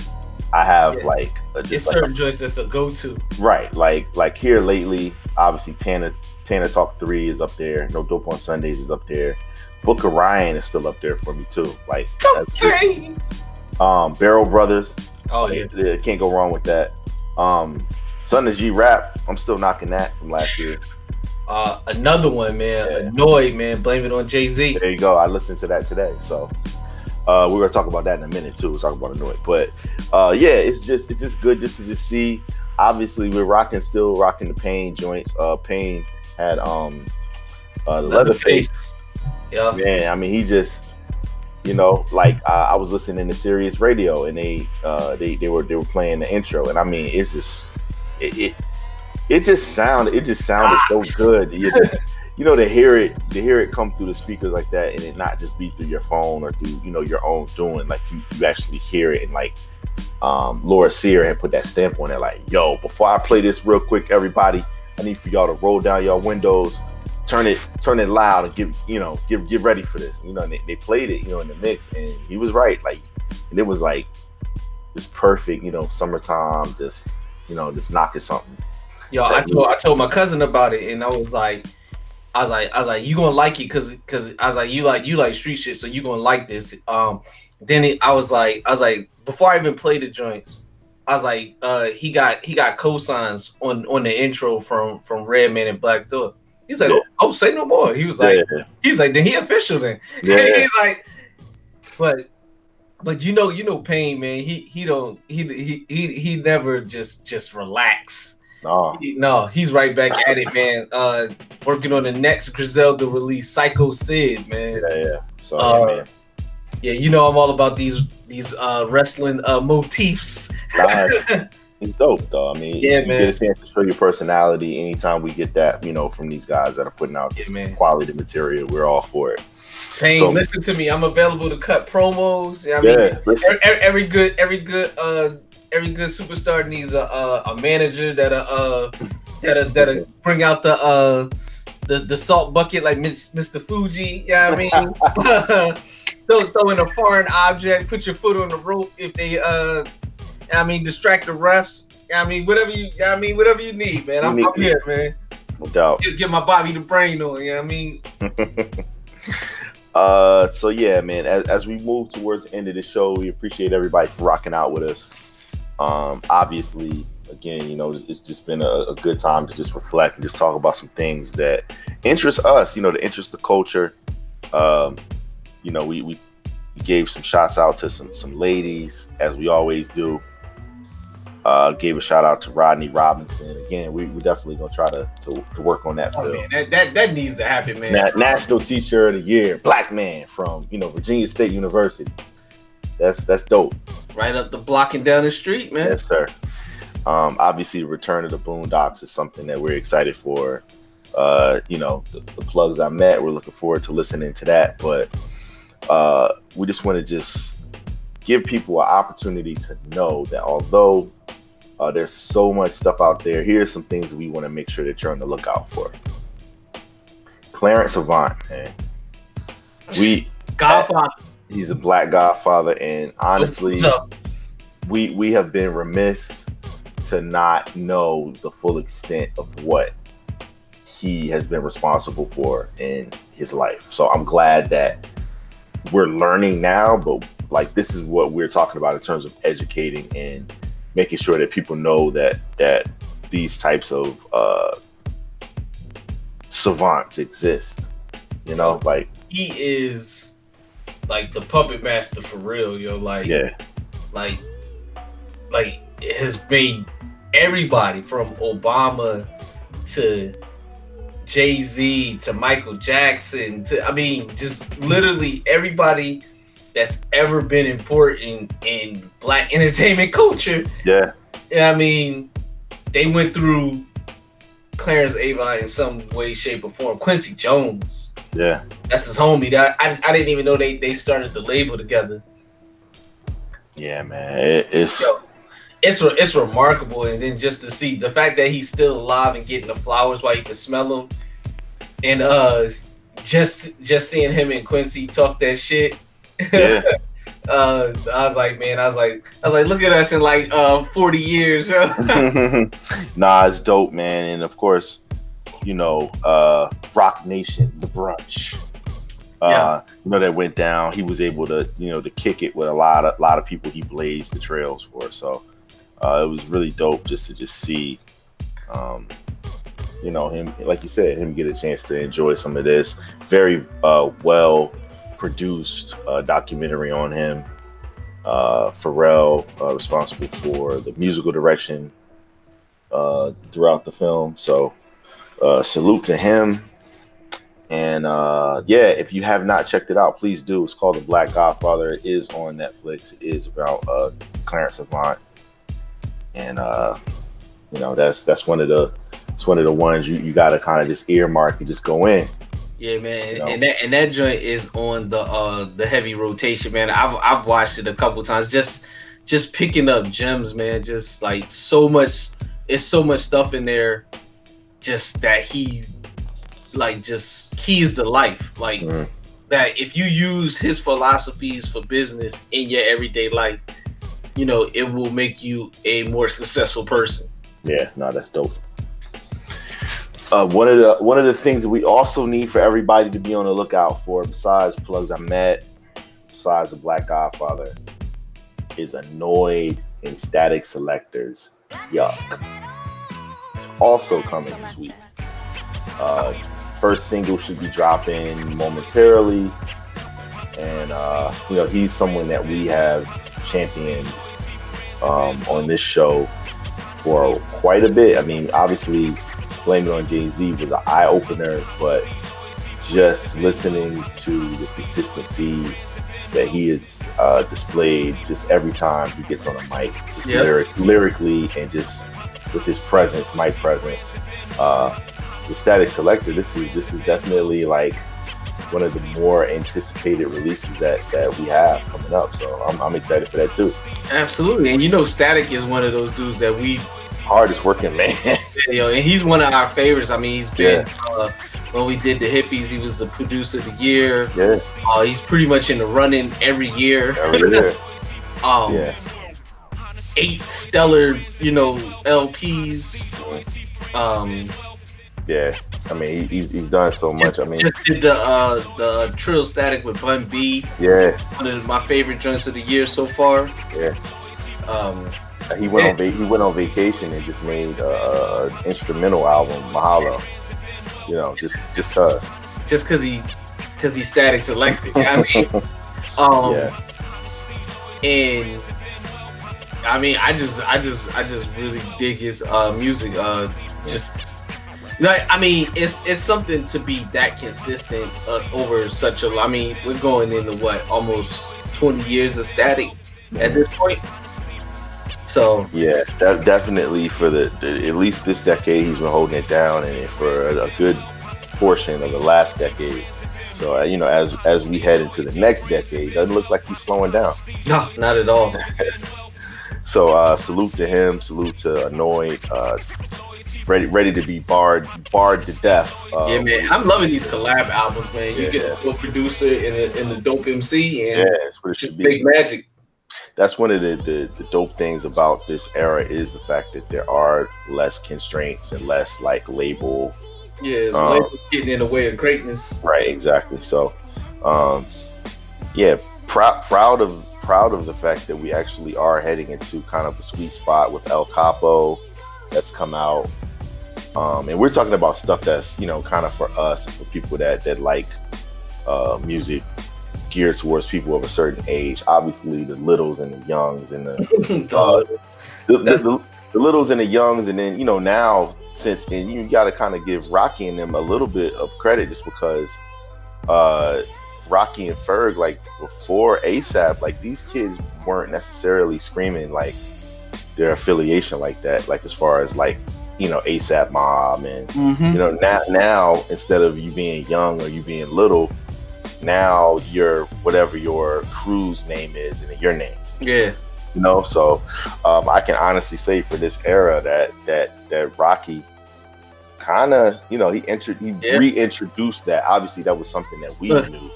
I have like a, It's like certain joints that's a go-to. Right, like like here lately, obviously Tana Tana Talk Three is up there. No Dope on Sundays is up there. Book of Ryan is still up there for me too. Like that's just- um Barrel Brothers. Oh yeah. yeah, can't go wrong with that. Um Son of G Rap, I'm still knocking that from last year. Uh another one, man. Annoyed, man. Blame it on Jay-Z. There you go. I listened to that today. So uh we're gonna talk about that in a minute too. We'll talk about Annoyed. But uh yeah, it's just it's just good just to just see. Obviously we're rocking still rocking the Payne joints. Uh Payne had um uh the Leatherface. Yeah. Man, I mean he just you know, like uh, I was listening to Sirius Radio and they uh they, they were they were playing the intro and I mean it's just it it, it just sounded it just sounded so good. You just you know to hear it to hear it come through the speakers like that and it not just be through your phone or through you know your own doing like you, you actually hear it and like um Lord Sear had put that stamp on it like yo before I play this real quick everybody I need for y'all to roll down your windows turn it turn it loud and give you know get get ready for this you know and they, they played it you know in the mix and he was right like and it was like just perfect you know summertime just you know just knocking something Yo, I told I told my cousin about it, and I was like, I was like, I was like, you gonna like it, cause, cause I was like, you like you like street shit, so you gonna like this. Um, then it, I was like, I was like, before I even played the joints, I was like, uh, he got he got cosigns on on the intro from from Redman and Black Thought. He's like, Yeah. oh, say no more. He was like, Yeah. he's like, then he official then. Yeah. he's like, but but you know, you know, Pain man. He he don't he he he he never just just relax. No. He- no, he's right back at it, man. Uh, working on the next Griselda release, Psycho Sid, man. Yeah, yeah. So Uh, man. Yeah, you know I'm all about these these uh wrestling uh motifs. Nice. It's dope though. I mean, Yeah, you man. get a chance to show your personality anytime we get that, you know, from these guys that are putting out this quality material. We're all for it. So- listen to me. I'm available to cut promos. You know what I Yeah, mean, listen. every, every good, every good, uh, every good superstar needs a a, a manager that uh that that bring out the uh the the salt bucket like Mr. Fuji. Yeah, you know what I mean, throw, throw in a foreign object, put your foot on the rope if they uh, I mean, distract the refs. I mean, whatever you, I mean, whatever you need, man. I'm, You I'm here, man. No doubt. Get, get my Bobby the brain on. You know what I mean? Uh, so yeah, man. As, as we move towards the end of the show, we appreciate everybody for rocking out with us. Um, obviously, again, you know, it's, it's just been a, a good time to just reflect and just talk about some things that interest us. You know, to interest the culture. Um, you know, we we gave some shots out to some some ladies as we always do. Uh, gave a shout out to Rodney Robinson. Again, we we definitely gonna try to to, to work on that Oh, man, that, that that needs to happen, man. Na- National Teacher of the Year, black man from you know Virginia State University. That's that's dope. Right up the block and down the street, man. Yes, sir. Um, obviously, the return of the Boondocks is something that we're excited for. Uh, you know, the, the plugs I met, we're looking forward to listening to that. But uh, we just want to just give people an opportunity to know that although uh, there's so much stuff out there, here's some things that we want to make sure that you're on the lookout for. Clarence Avant, man. We Godfather. He's a black godfather, and honestly, we we have been remiss to not know the full extent of what he has been responsible for in his life. So I'm glad that we're learning now, but like this is what we're talking about in terms of educating and making sure that people know that that these types of uh savants exist. You know, like He is like the puppet master for real, yo. Like, yeah, like, like it has made everybody from Obama to Jay Z to Michael Jackson to I mean, just literally everybody that's ever been important in black entertainment culture. Yeah. I mean, they went through Clarence Avant in some way, shape, or form. Quincy Jones, Yeah. that's his homie. That I, I didn't even know they they started the label together. Yeah, man. It, it's It's re- it's remarkable, and then just to see the fact that he's still alive and getting the flowers while you can smell them, and uh, just just seeing him and Quincy talk that shit. Yeah. uh, I was like, man, I was like, I was like, look at us in like uh 40 years. nah, it's dope, man. And of course, you know, uh Roc Nation, the brunch. Uh, you know, that went down. He was able to, you know, to kick it with a lot of a lot of people he blazed the trails for. So uh it was really dope just to just see um you know him like you said him get a chance to enjoy some of this very uh well produced uh documentary on him. Uh Pharrell uh, responsible for the musical direction uh throughout the film. So uh salute to him. And uh yeah if you have not checked it out please do. It's called the black godfather. It is on netflix. It is about uh clarence avant. And you know that's that's one of the it's one of the ones you, you gotta kind of just earmark and just go in Yeah, man, You know? and that and that joint is on the uh the heavy rotation, man. I've I've watched it a couple times, just just picking up gems, man. Just like so much, it's so much stuff in there, just that he like just keys to life, like that. If you use his philosophies for business in your everyday life, you know it will make you a more successful person. Yeah, no, that's dope. Uh, one of the one of the things that we also need for everybody to be on the lookout for, besides plugs I met, besides the Black Godfather, is annoyed and Statik Selektah's. Yuck. It's also coming this week. Uh, first single should be dropping momentarily, and uh, you know he's someone that we have championed um, on this show for quite a bit. I mean, obviously, Blame It on Jay Z was an eye opener, but just listening to the consistency that he has uh, displayed just every time he gets on a mic, just Yep. lyric, lyrically and just with his presence, mic presence. Uh, the Statik Selektah, this is this is definitely like one of the more anticipated releases that that we have coming up. So I'm, I'm excited for that too. Absolutely, and you know, Statik is one of those dudes that we Hardest working man. you know, and he's one of our favorites. I mean, he's been uh, when we did the hippies, he was the producer of the year. Yeah, uh, he's pretty much in the running every year. Every year. um, Yeah. eight stellar, you know, LPs. Um, Yeah, I mean he's he's done so much. I mean, just did the uh the TrillStatik with Bun B. yeah, One of my favorite joints of the year so far. yeah. Um, He went on va- he went on vacation and just made a, a instrumental album, Mahalo. You know, just just cause. just because he because he's Statik Selektah. I mean, um, Yeah. and I mean, I just, I just, I just really dig his uh, music. Uh, just like, I mean, it's it's something to be that consistent uh, over such a. I mean, we're going into what almost twenty years of Statik at this point. So Yeah, that definitely for the, at least this decade he's been holding it down, and for a, good portion of the last decade. So uh, you know, as as we head into the next decade, doesn't look like he's slowing down. no, not at all. So uh, salute to him. Salute to Annoyed. Uh, ready ready to be barred barred to death. Uh, yeah, man, I'm loving these collab albums, man. You Yeah. get a producer and a, and a dope MC, and Yeah, that's what it just be. big magic. That's one of the, the the dope things about this era is the fact that there are less constraints and less like label Yeah, Um, labels getting in the way of greatness. right exactly. So um yeah proud proud of proud of the fact that we actually are heading into kind of a sweet spot with el capo that's come out. Um and we're talking about stuff that's you know kind of for us and for people that that like uh music geared towards people of a certain age obviously the littles and the youngs and the uh, the, the, the, the littles and the youngs, and then you know now since and you got to kind of give Rocky and them a little bit of credit just because uh Rocky and Ferg, like before ASAP, like these kids weren't necessarily screaming like their affiliation like that. Like as far as like you know ASAP Mob and Mhm. you know now now instead of you being young or you being little, now you're whatever your crew's name is and your name. Yeah. You know, so um, I can honestly say for this era that that that Rocky kind of you know he entered he Yeah. reintroduced that. Obviously, that was something that we Look. knew.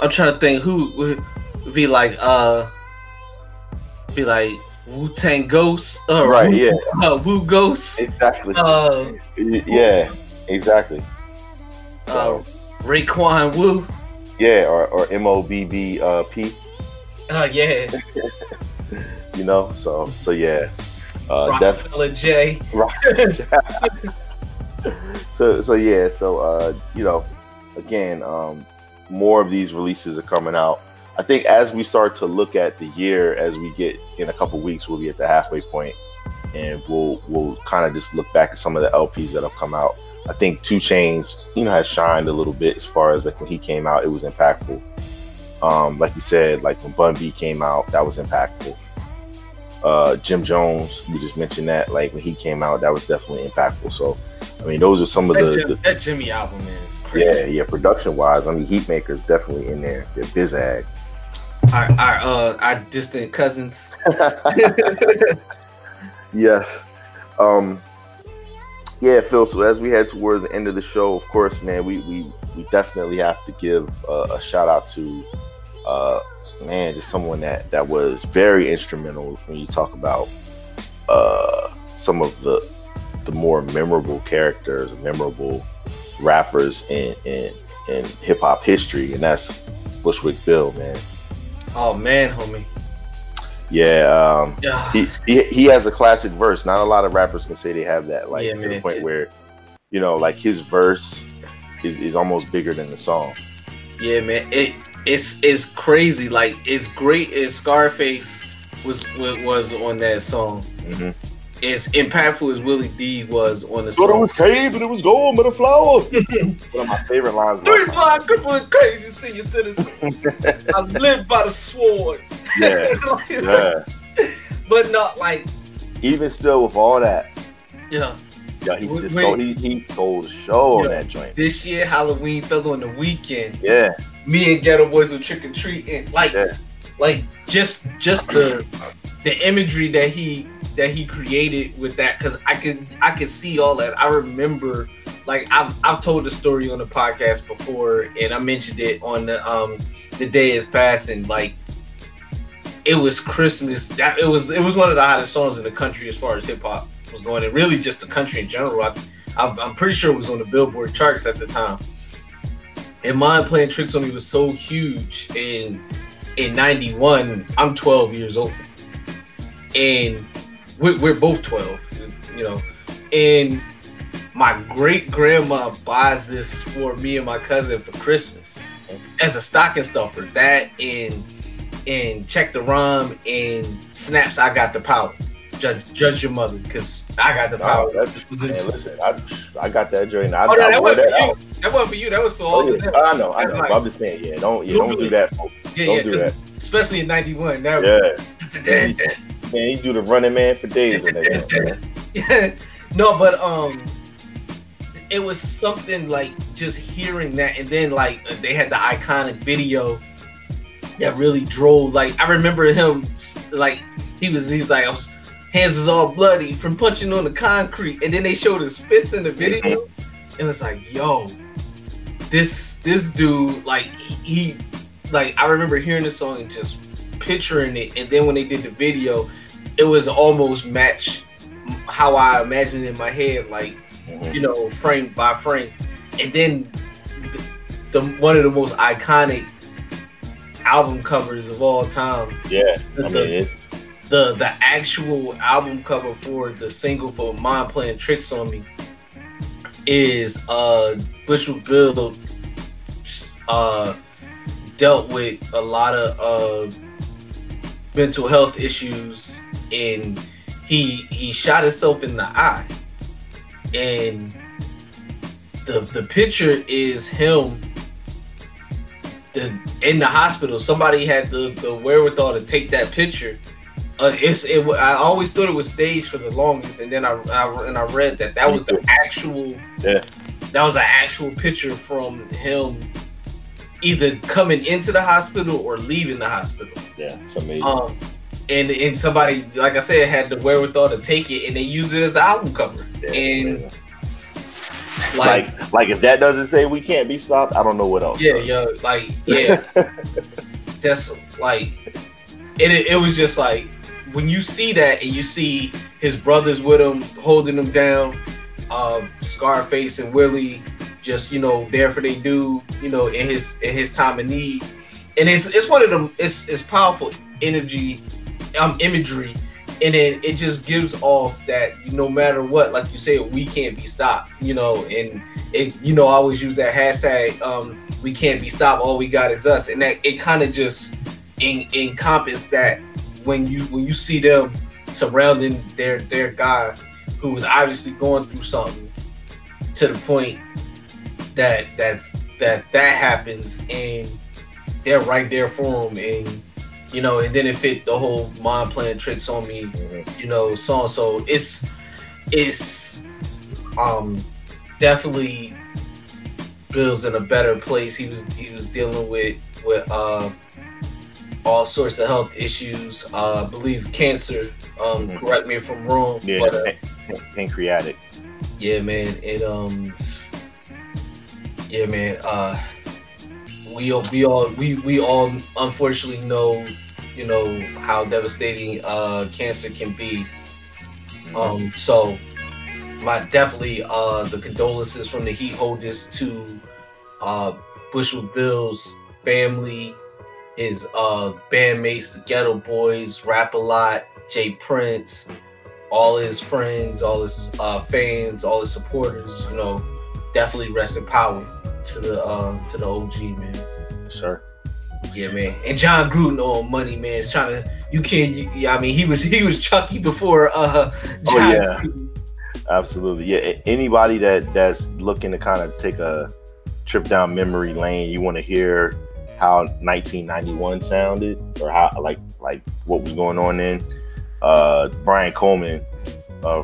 I'm trying to think who would be like uh be like Wu Tang Ghost uh, Right, Wu, yeah. uh, Wu Ghost Exactly. uh, yeah, exactly. So. uh Raekwon Wu Yeah, or or M O B B uh, P. uh yeah You know, so so yeah, uh, def- Rockefeller J so so yeah, so uh, you know, again, um, more of these releases are coming out. I think as we start to look at the year, as we get in a couple weeks, we'll be at the halfway point, and we'll we'll kind of just look back at some of the LPs that have come out. I think 2 Chainz, you know, has shined a little bit as far as like when he came out, it was impactful. Um, like you said, like when Bun B came out, that was impactful. Uh, Jim Jones, you just mentioned that, like when he came out, that was definitely impactful. So, I mean, those are some of the, Jim- the that Jimmy album is crazy yeah, yeah, production wise, I mean, Heatmakerz definitely in there. They're Bizag. our our uh our distant cousins Yes. Um yeah, Phil. So as we head towards the end of the show, of course, man, we we, we definitely have to give uh, a shout out to uh man, just someone that that was very instrumental when you talk about uh some of the the more memorable characters, memorable rappers in in, in hip hop history, and that's Bushwick Bill, man. oh man homie Yeah, um, Yeah. he, he he has a classic verse. Not a lot of rappers can say they have that, like Yeah, to the point where, you know, like his verse is, is almost bigger than the song. Yeah, man, it it's it's crazy. Like it's great as Scarface was was, was on that song. Mhm. As impactful as Willie D was on the Thought it was cave, but it was gold, but a flower. One of my favorite lines. Three blind, crippling, crazy senior citizens. I live by the sword. Yeah, yeah. But not like Even still, with all that, yeah. yeah, he Wait, just stole, he, he stole the show on that joint. This year Halloween fell on the weekend. Yeah, Me and Geto Boys were trick or treating. Like like just just the the imagery that he that he created with that because I could I could see all that. I remember like I've I've told the story on the podcast before and I mentioned it on the um the day is passing like it was Christmas that it was it was one of the hottest songs in the country as far as hip hop was going and really just the country in general. I, I'm, I'm pretty sure it was on the Billboard charts at the time. And mine playing tricks on me was so huge in in 91 i'm 12 years old and we're, we're both 12 you know and my great grandma buys this for me and my cousin for christmas as a stocking stuffer that and and check the rhyme and snaps i got the power judge judge your mother because i got the oh, power Oh, that's, man, listen, I, I got that joint. I, Oh, no, I that wore wasn't for you. That wasn't for you. That was for oh, all Oh, of yeah. them. Oh, I know, I know. Like, I'm just saying, yeah, don't, yeah, Don't don't do do it. that. folks. Yeah, don't yeah, do 'cause that. especially in '91. That Yeah. Man, he do the running man for days on that. joint, no, but um, it was something like just hearing that, and then like they had the iconic video that really drove. Like I remember him, like he was, he's like, I was hands is all bloody from punching on the concrete, and then they showed his fists in the video. It was like, yo, this this dude, like he, he like I remember hearing the song and just picturing it, and then when they did the video, it was almost match how I imagined in my head, like you know, frame by frame, and then the, the one of the most iconic album covers of all time. Yeah, The- I mean, the- it's the the actual album cover for the single for Mind Playing Tricks on Me is uh Bushwick Bill uh dealt with a lot of uh mental health issues and he he shot himself in the eye and the the picture is him the in the hospital, somebody had the the wherewithal to take that picture. Uh, it's it. I always thought it was staged for the longest, and then I, I and I read that that was the actual Yeah. that was an actual picture from him either coming into the hospital or leaving the hospital. Yeah, it's amazing. Um, and and somebody, like I said, had the wherewithal to take it, and they use it as the album cover. and like, like, like if that doesn't say we can't be stopped, I don't know what else. yeah, yo, like yeah, that's like, and it, it was just like when you see that and you see his brothers with him holding him down, um, Scarface and Willie just you know there for they do, you know, in his in his time of need, and it's it's one of them. It's it's powerful energy, um, imagery, and then it just gives off that no matter what, like you said, we can't be stopped, you know, and it you know I always use that hashtag, um, we can't be stopped. All we got is us, and that it kind of just en- encompass that when you when you see them surrounding their their guy who was obviously going through something to the point that that that that happens and they're right there for him and you know and then it fit the whole mind playing tricks on me you know song so it's it's um definitely Bill's in a better place he was he was dealing with with uh all sorts of health issues uh I believe cancer um correct me if I'm wrong Yeah, but uh, pan- pancreatic. yeah, man. It um yeah, man. Uh we all we all we we all unfortunately know, you know, how devastating uh cancer can be. Um so my definitely uh the condolences from the heat holders to uh Bushwick Bill's family, his uh bandmates, the Geto Boys, Rap a Lot, J. Prince, all his friends, all his uh, fans, all his supporters. You know, definitely rest in power to the uh, to the OG man. Sure. Yeah, man. And Jon Gruden on money, man. Is trying to you can't. You, yeah, I mean, he was he was Chucky before. uh Oh John yeah, absolutely. Yeah, anybody that that's looking to kind of take a trip down memory lane, you want to hear how 1991 sounded or how like like what was going on then. Uh, Brian Coleman uh,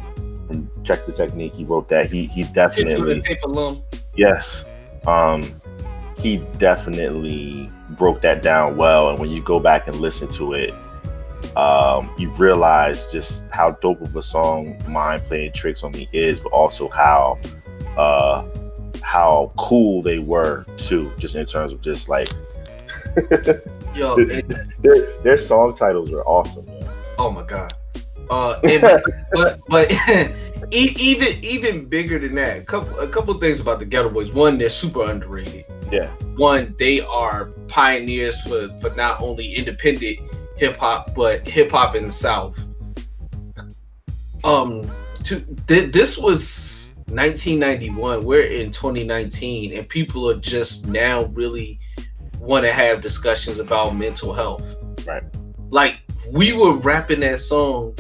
from Check the Technique, he wrote that. He he definitely the tape alum. Yes. Um he definitely broke that down well and when you go back and listen to it um you realize just how dope of a song Mind Playing Tricks on Me is but also how uh how cool they were too just in terms of just like Yo, their, their, song titles are awesome man. Oh my god. Uh, and, but but even even bigger than that, a couple a couple things about the Geto Boys. One, they're super underrated. yeah One, they are pioneers for for not only independent hip hop but hip hop in the South. Um, to th- this was 1991. We're in 2019, and people are just now really want to have discussions about mental health. Right. Like we were rapping that song,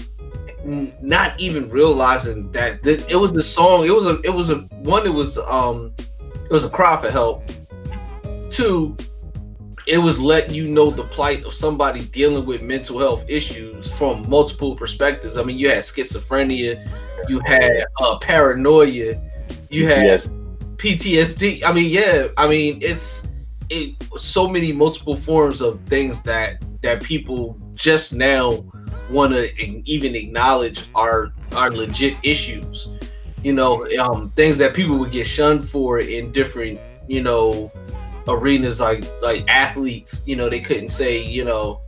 not even realizing that th- it was the song. It was a. It was a one. It was um. It was a cry for help. Two, it was letting you know the plight of somebody dealing with mental health issues from multiple perspectives. I mean, you had schizophrenia, you had uh, paranoia, you had PTS. PTSD. I mean, yeah. I mean, it's it so many multiple forms of things that that people just now want to even acknowledge are are legit issues. You know, um, things that people would get shunned for in different, you know, arenas like like athletes. You know, they couldn't say, you know,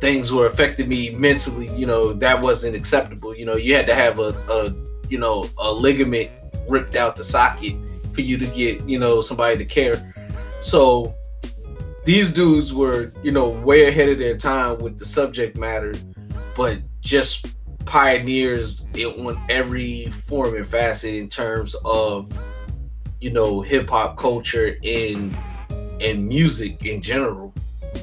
things were affecting me mentally. You know, that wasn't acceptable. You know, you had to have a, a you know a ligament ripped out the socket for you to get you know somebody to care. So these dudes were you know way ahead of their time with the subject matter, but just pioneers it on every form and facet in terms of you know hip hop culture and and music in general.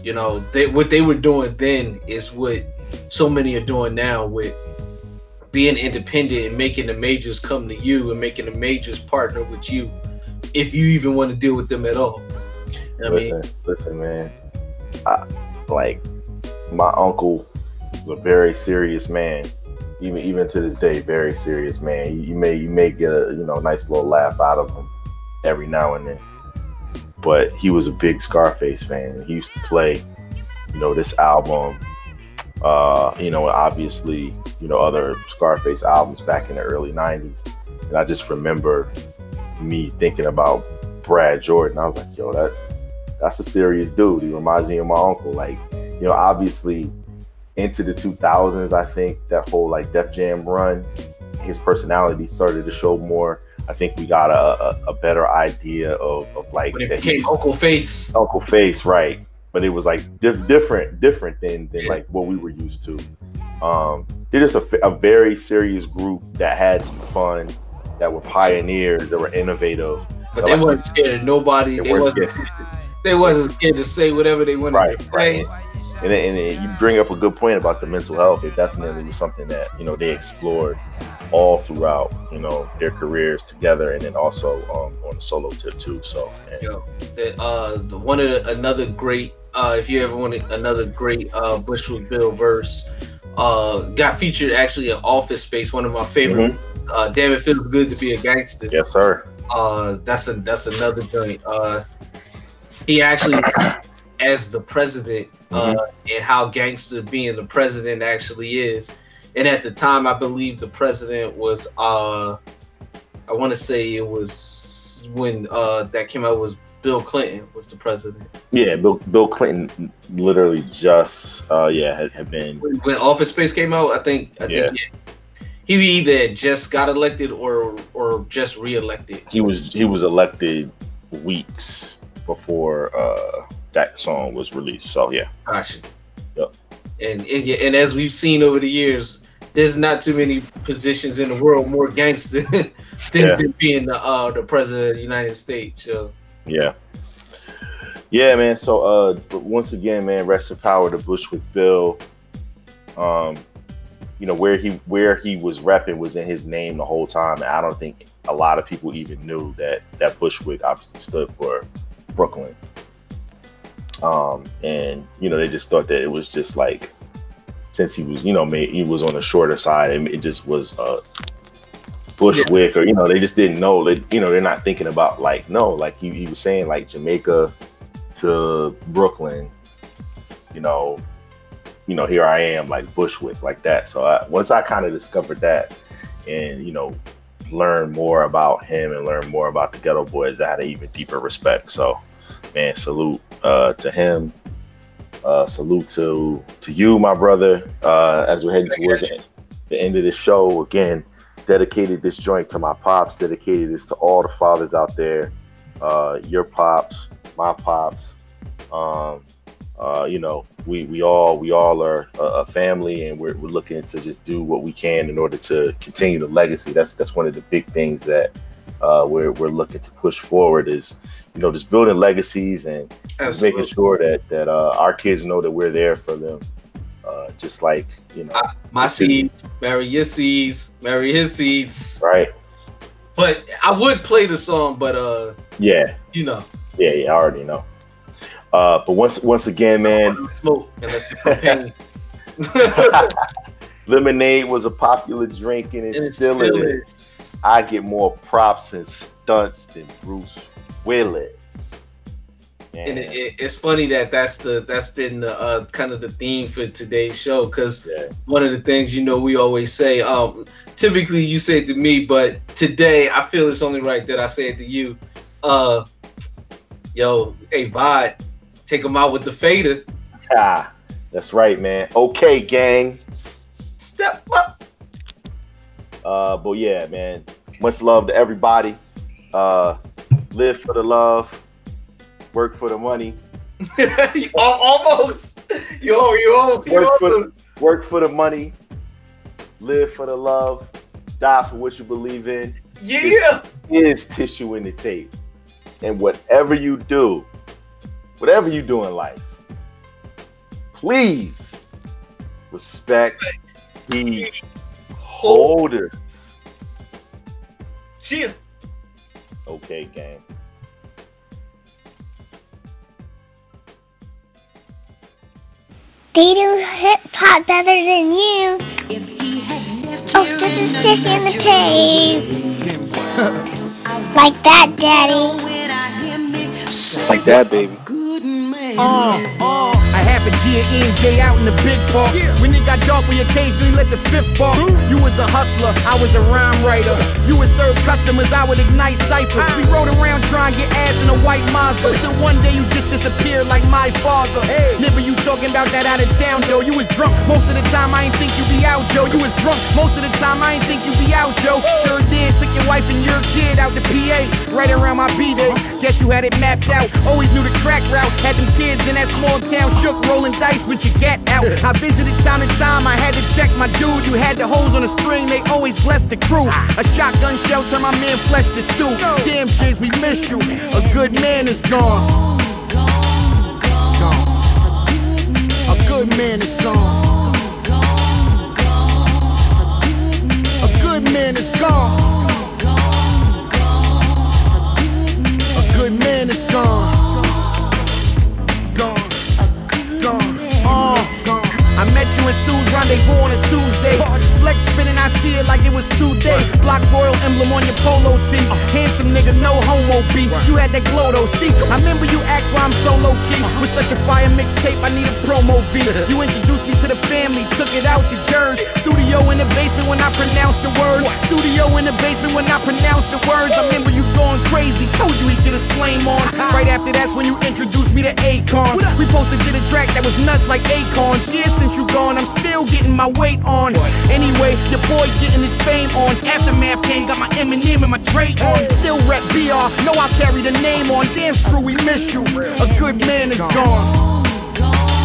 You know, they what they were doing then is what so many are doing now with being independent and making the majors come to you and making the majors partner with you if you even want to deal with them at all. I mean, listen, listen, man. I, like my uncle was a very serious man. Even even to this day, very serious man. You, you may you may get a you know nice little laugh out of him every now and then. But he was a big Scarface fan. He used to play, you know, this album, uh, you know, obviously, you know, other Scarface albums back in the early '90s. And I just remember me thinking about Brad Jordan. I was like, yo, that that's a serious dude. He reminds me of my uncle. Like, you know, obviously into the 2000s, I think that whole like Def Jam run, his personality started to show more. I think we got a, a, a better idea of, of like when it became Uncle Face. Uncle Face, right? But it was like diff- different, different than than like what we were used to. Um, they're just a very serious group that had some fun, that were pioneers, that were innovative. But they Like, wasn't scared of nobody. They They, weren't wasn't. scared. They wasn't scared to say whatever they wanted Right, to say. and, then- and then you bring up a good point about the mental health. It definitely was something that you know they explored all throughout you know their careers together, and then also um, on the solo tip too. So and- Yo, the, uh, the, one of the, another great. Uh, if you ever wanted another great uh, Bushwick Bill verse, uh, got featured actually in Office Space. One of my favorite. Uh, Damn, it feels good to be a gangster. Mm-hmm. yes, sir. Uh, that's a that's another joint. Uh, he actually, as the president, uh, and how gangster being the president actually is. And at the time, I believe the president was, uh, I want to say it was when uh, that came out was Bill Clinton was the president. Yeah, Bill Bill Clinton literally just uh, yeah had, had been When Office Space came out, I think I Yeah. think yeah, he either just got elected or or just reelected. he was he was elected weeks before uh, that song was released. So yeah, Gotcha. Yep. And, and and as we've seen over the years, there's not too many positions in the world more gangster than, Yeah. than being the uh, the president of the United States. So yeah, yeah, man. So uh, but once again, man, rest in power to Bushwick Bill. Um, you know where he where he was repping was in his name the whole time, and I don't think a lot of people even knew that that Bushwick obviously stood for Brooklyn. Um, and you know they just thought that it was just like since he was you know made, he was on the shorter side, and it just was uh Bushwick or you know they just didn't know That you know they're not thinking about like no like he, he was saying like Jamaica to Brooklyn, you know, you know here I am like Bushwick like that. So I, once I kind of discovered that and you know learn more about him and learn more about the Geto Boys, I had an even deeper respect. So man, salute uh, to him. Uh, salute to to you, my brother. Uh, as we're heading towards the, the end of the show, again, dedicated this joint to my pops. Dedicated this to all the fathers out there. Uh, your pops, my pops. Um, uh, you know, we we all we all are a, a family, and we're, we're looking to just do what we can in order to continue the legacy. That's that's one of the big things that uh, we're we're looking to push forward is you know just building legacies and just making sure that that uh, our kids know that we're there for them. Uh, just like you know, my seeds, marry your seeds, marry his seeds. right? But I would play the song, but uh, Yeah, you know, yeah, yeah. I already know. Uh, but once once again, man, smoke unless it's propane. lemonade was a popular drink and it, And still, still is. I get more props and stunts than Bruce Willis. and it, it, it's funny that that's the that's been the uh, kind of the theme for today's show because one of the things you know we always say um typically you say it to me but today i feel it's only right that i say it to you uh yo hey vod take him out with the fader Ah, that's right, man. Okay, gang. Step up. Uh, but yeah, man. Much love to everybody. Uh, live for the love, work for the money. Al- almost yo yo Work for the, work for the money, live for the love, die for what you believe in. Yeah. This is tissue in the tape. And whatever you do, whatever you do in life, please respect the holders. Cheers. Okay, gang. They do hip hop better than you. oh, this is Chick in the Cave. like that, Daddy. Like that, baby. Uh, uh, I have a G and J out in the big park. When it got dark, we occasionally let the fifth bark. You was a hustler, I was a rhyme writer. You would serve customers, I would ignite ciphers. We rode around trying to get ass in a white Mazda. Till one day you just disappeared like my father. Hey. Remember you talking about that out of town, though. You was drunk most of the time, I ain't think you be out, Joe. You was drunk most of the time, I ain't think you be out, Joe. Sure did, took your wife and your kid out to PA right around my B day. Guess you had it mapped out. Always knew the crack route. Had them kids in that small town shook, rolling dice with your get out. I visited time to time, I had to check my dude. You had the holes on the string, they always blessed the crew. A shotgun shell turned my man flesh to stew. Damn, Jigs, we miss you. A good man is gone. Gone. A good man is gone. A good man is gone. You Sue's rendezvous on a Tuesday. Flex spinning, I see it like it was two days. Block Royal emblem on your polo tee. Handsome nigga, no homo B. You had that glow though. See, I remember you asked why I'm so low key. With such a fire mixtape, I need a promo V. You introduced me to the family, took it out the Jersey. Studio in the basement when I pronounced the words. Studio in the basement when I pronounced the words. I remember you going crazy. Told you he'd get his flame on. Right after that's when you introduced me to Akon. We posted to the track that was nuts like acorns. Years since you gone, I'm still getting my weight on. Anyway, your boy getting his fame on. Aftermath came, got my Eminem and my Dre on. Still rep BR, know I carry the name on. Damn screw, we miss you. A good man is gone.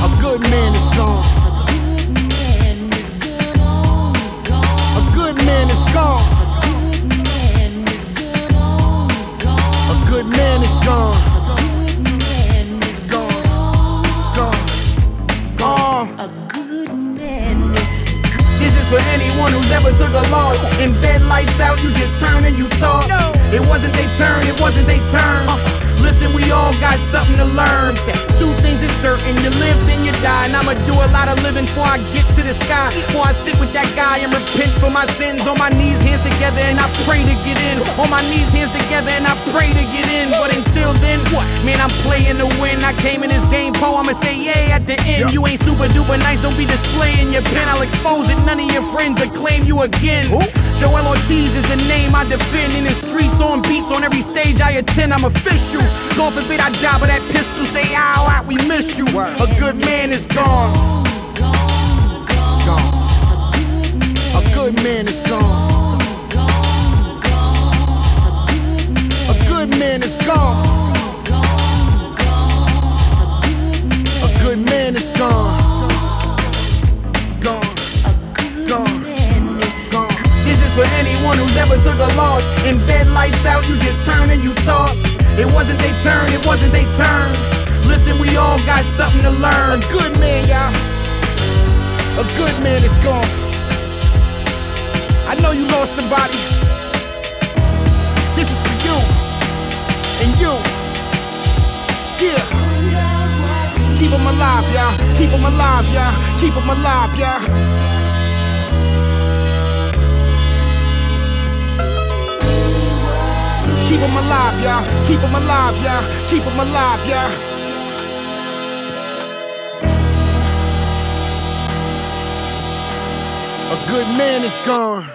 A good man is gone. A good man is gone. A good man is gone. Gone. For anyone who's ever took a loss. In bed lights out, you just turn and you toss. It wasn't they turn, it wasn't they turn. Uh-uh. Listen, we all got something to learn. Two things is certain, you live then you die. And I'ma do a lot of living before I get to the sky. Before I sit with that guy and repent for my sins. On my knees, hands together, and I pray to get in. On my knees, hands together, and I pray to get in. But until then, what? man, I'm playing to win. I came in this game, po, I'ma say yay at the end. You ain't super duper nice, don't be displaying your pen. I'll expose it, none of your friends will claim you again. Joel Ortiz is the name I defend in the streets, on beats, on every stage I attend. I'm official. God forbid I die, but that pistol say, ow, ow, we miss you. A good man is gone. Gone. A good man is gone. A good man is gone. A good man is gone. Gone. Gone. Gone. This is for anyone who's ever took a loss. In bed lights out, you just turn and you toss. It wasn't they turn, it wasn't they turn. Listen, we all got something to learn. A good man, y'all. A good man is gone. I know you lost somebody. This is for you. And you. Yeah. Keep them alive, y'all. Keep them alive, y'all. Keep them alive, y'all. Keep them alive, y'all. Keep them alive, y'all. Keep them alive, y'all. A good man is gone.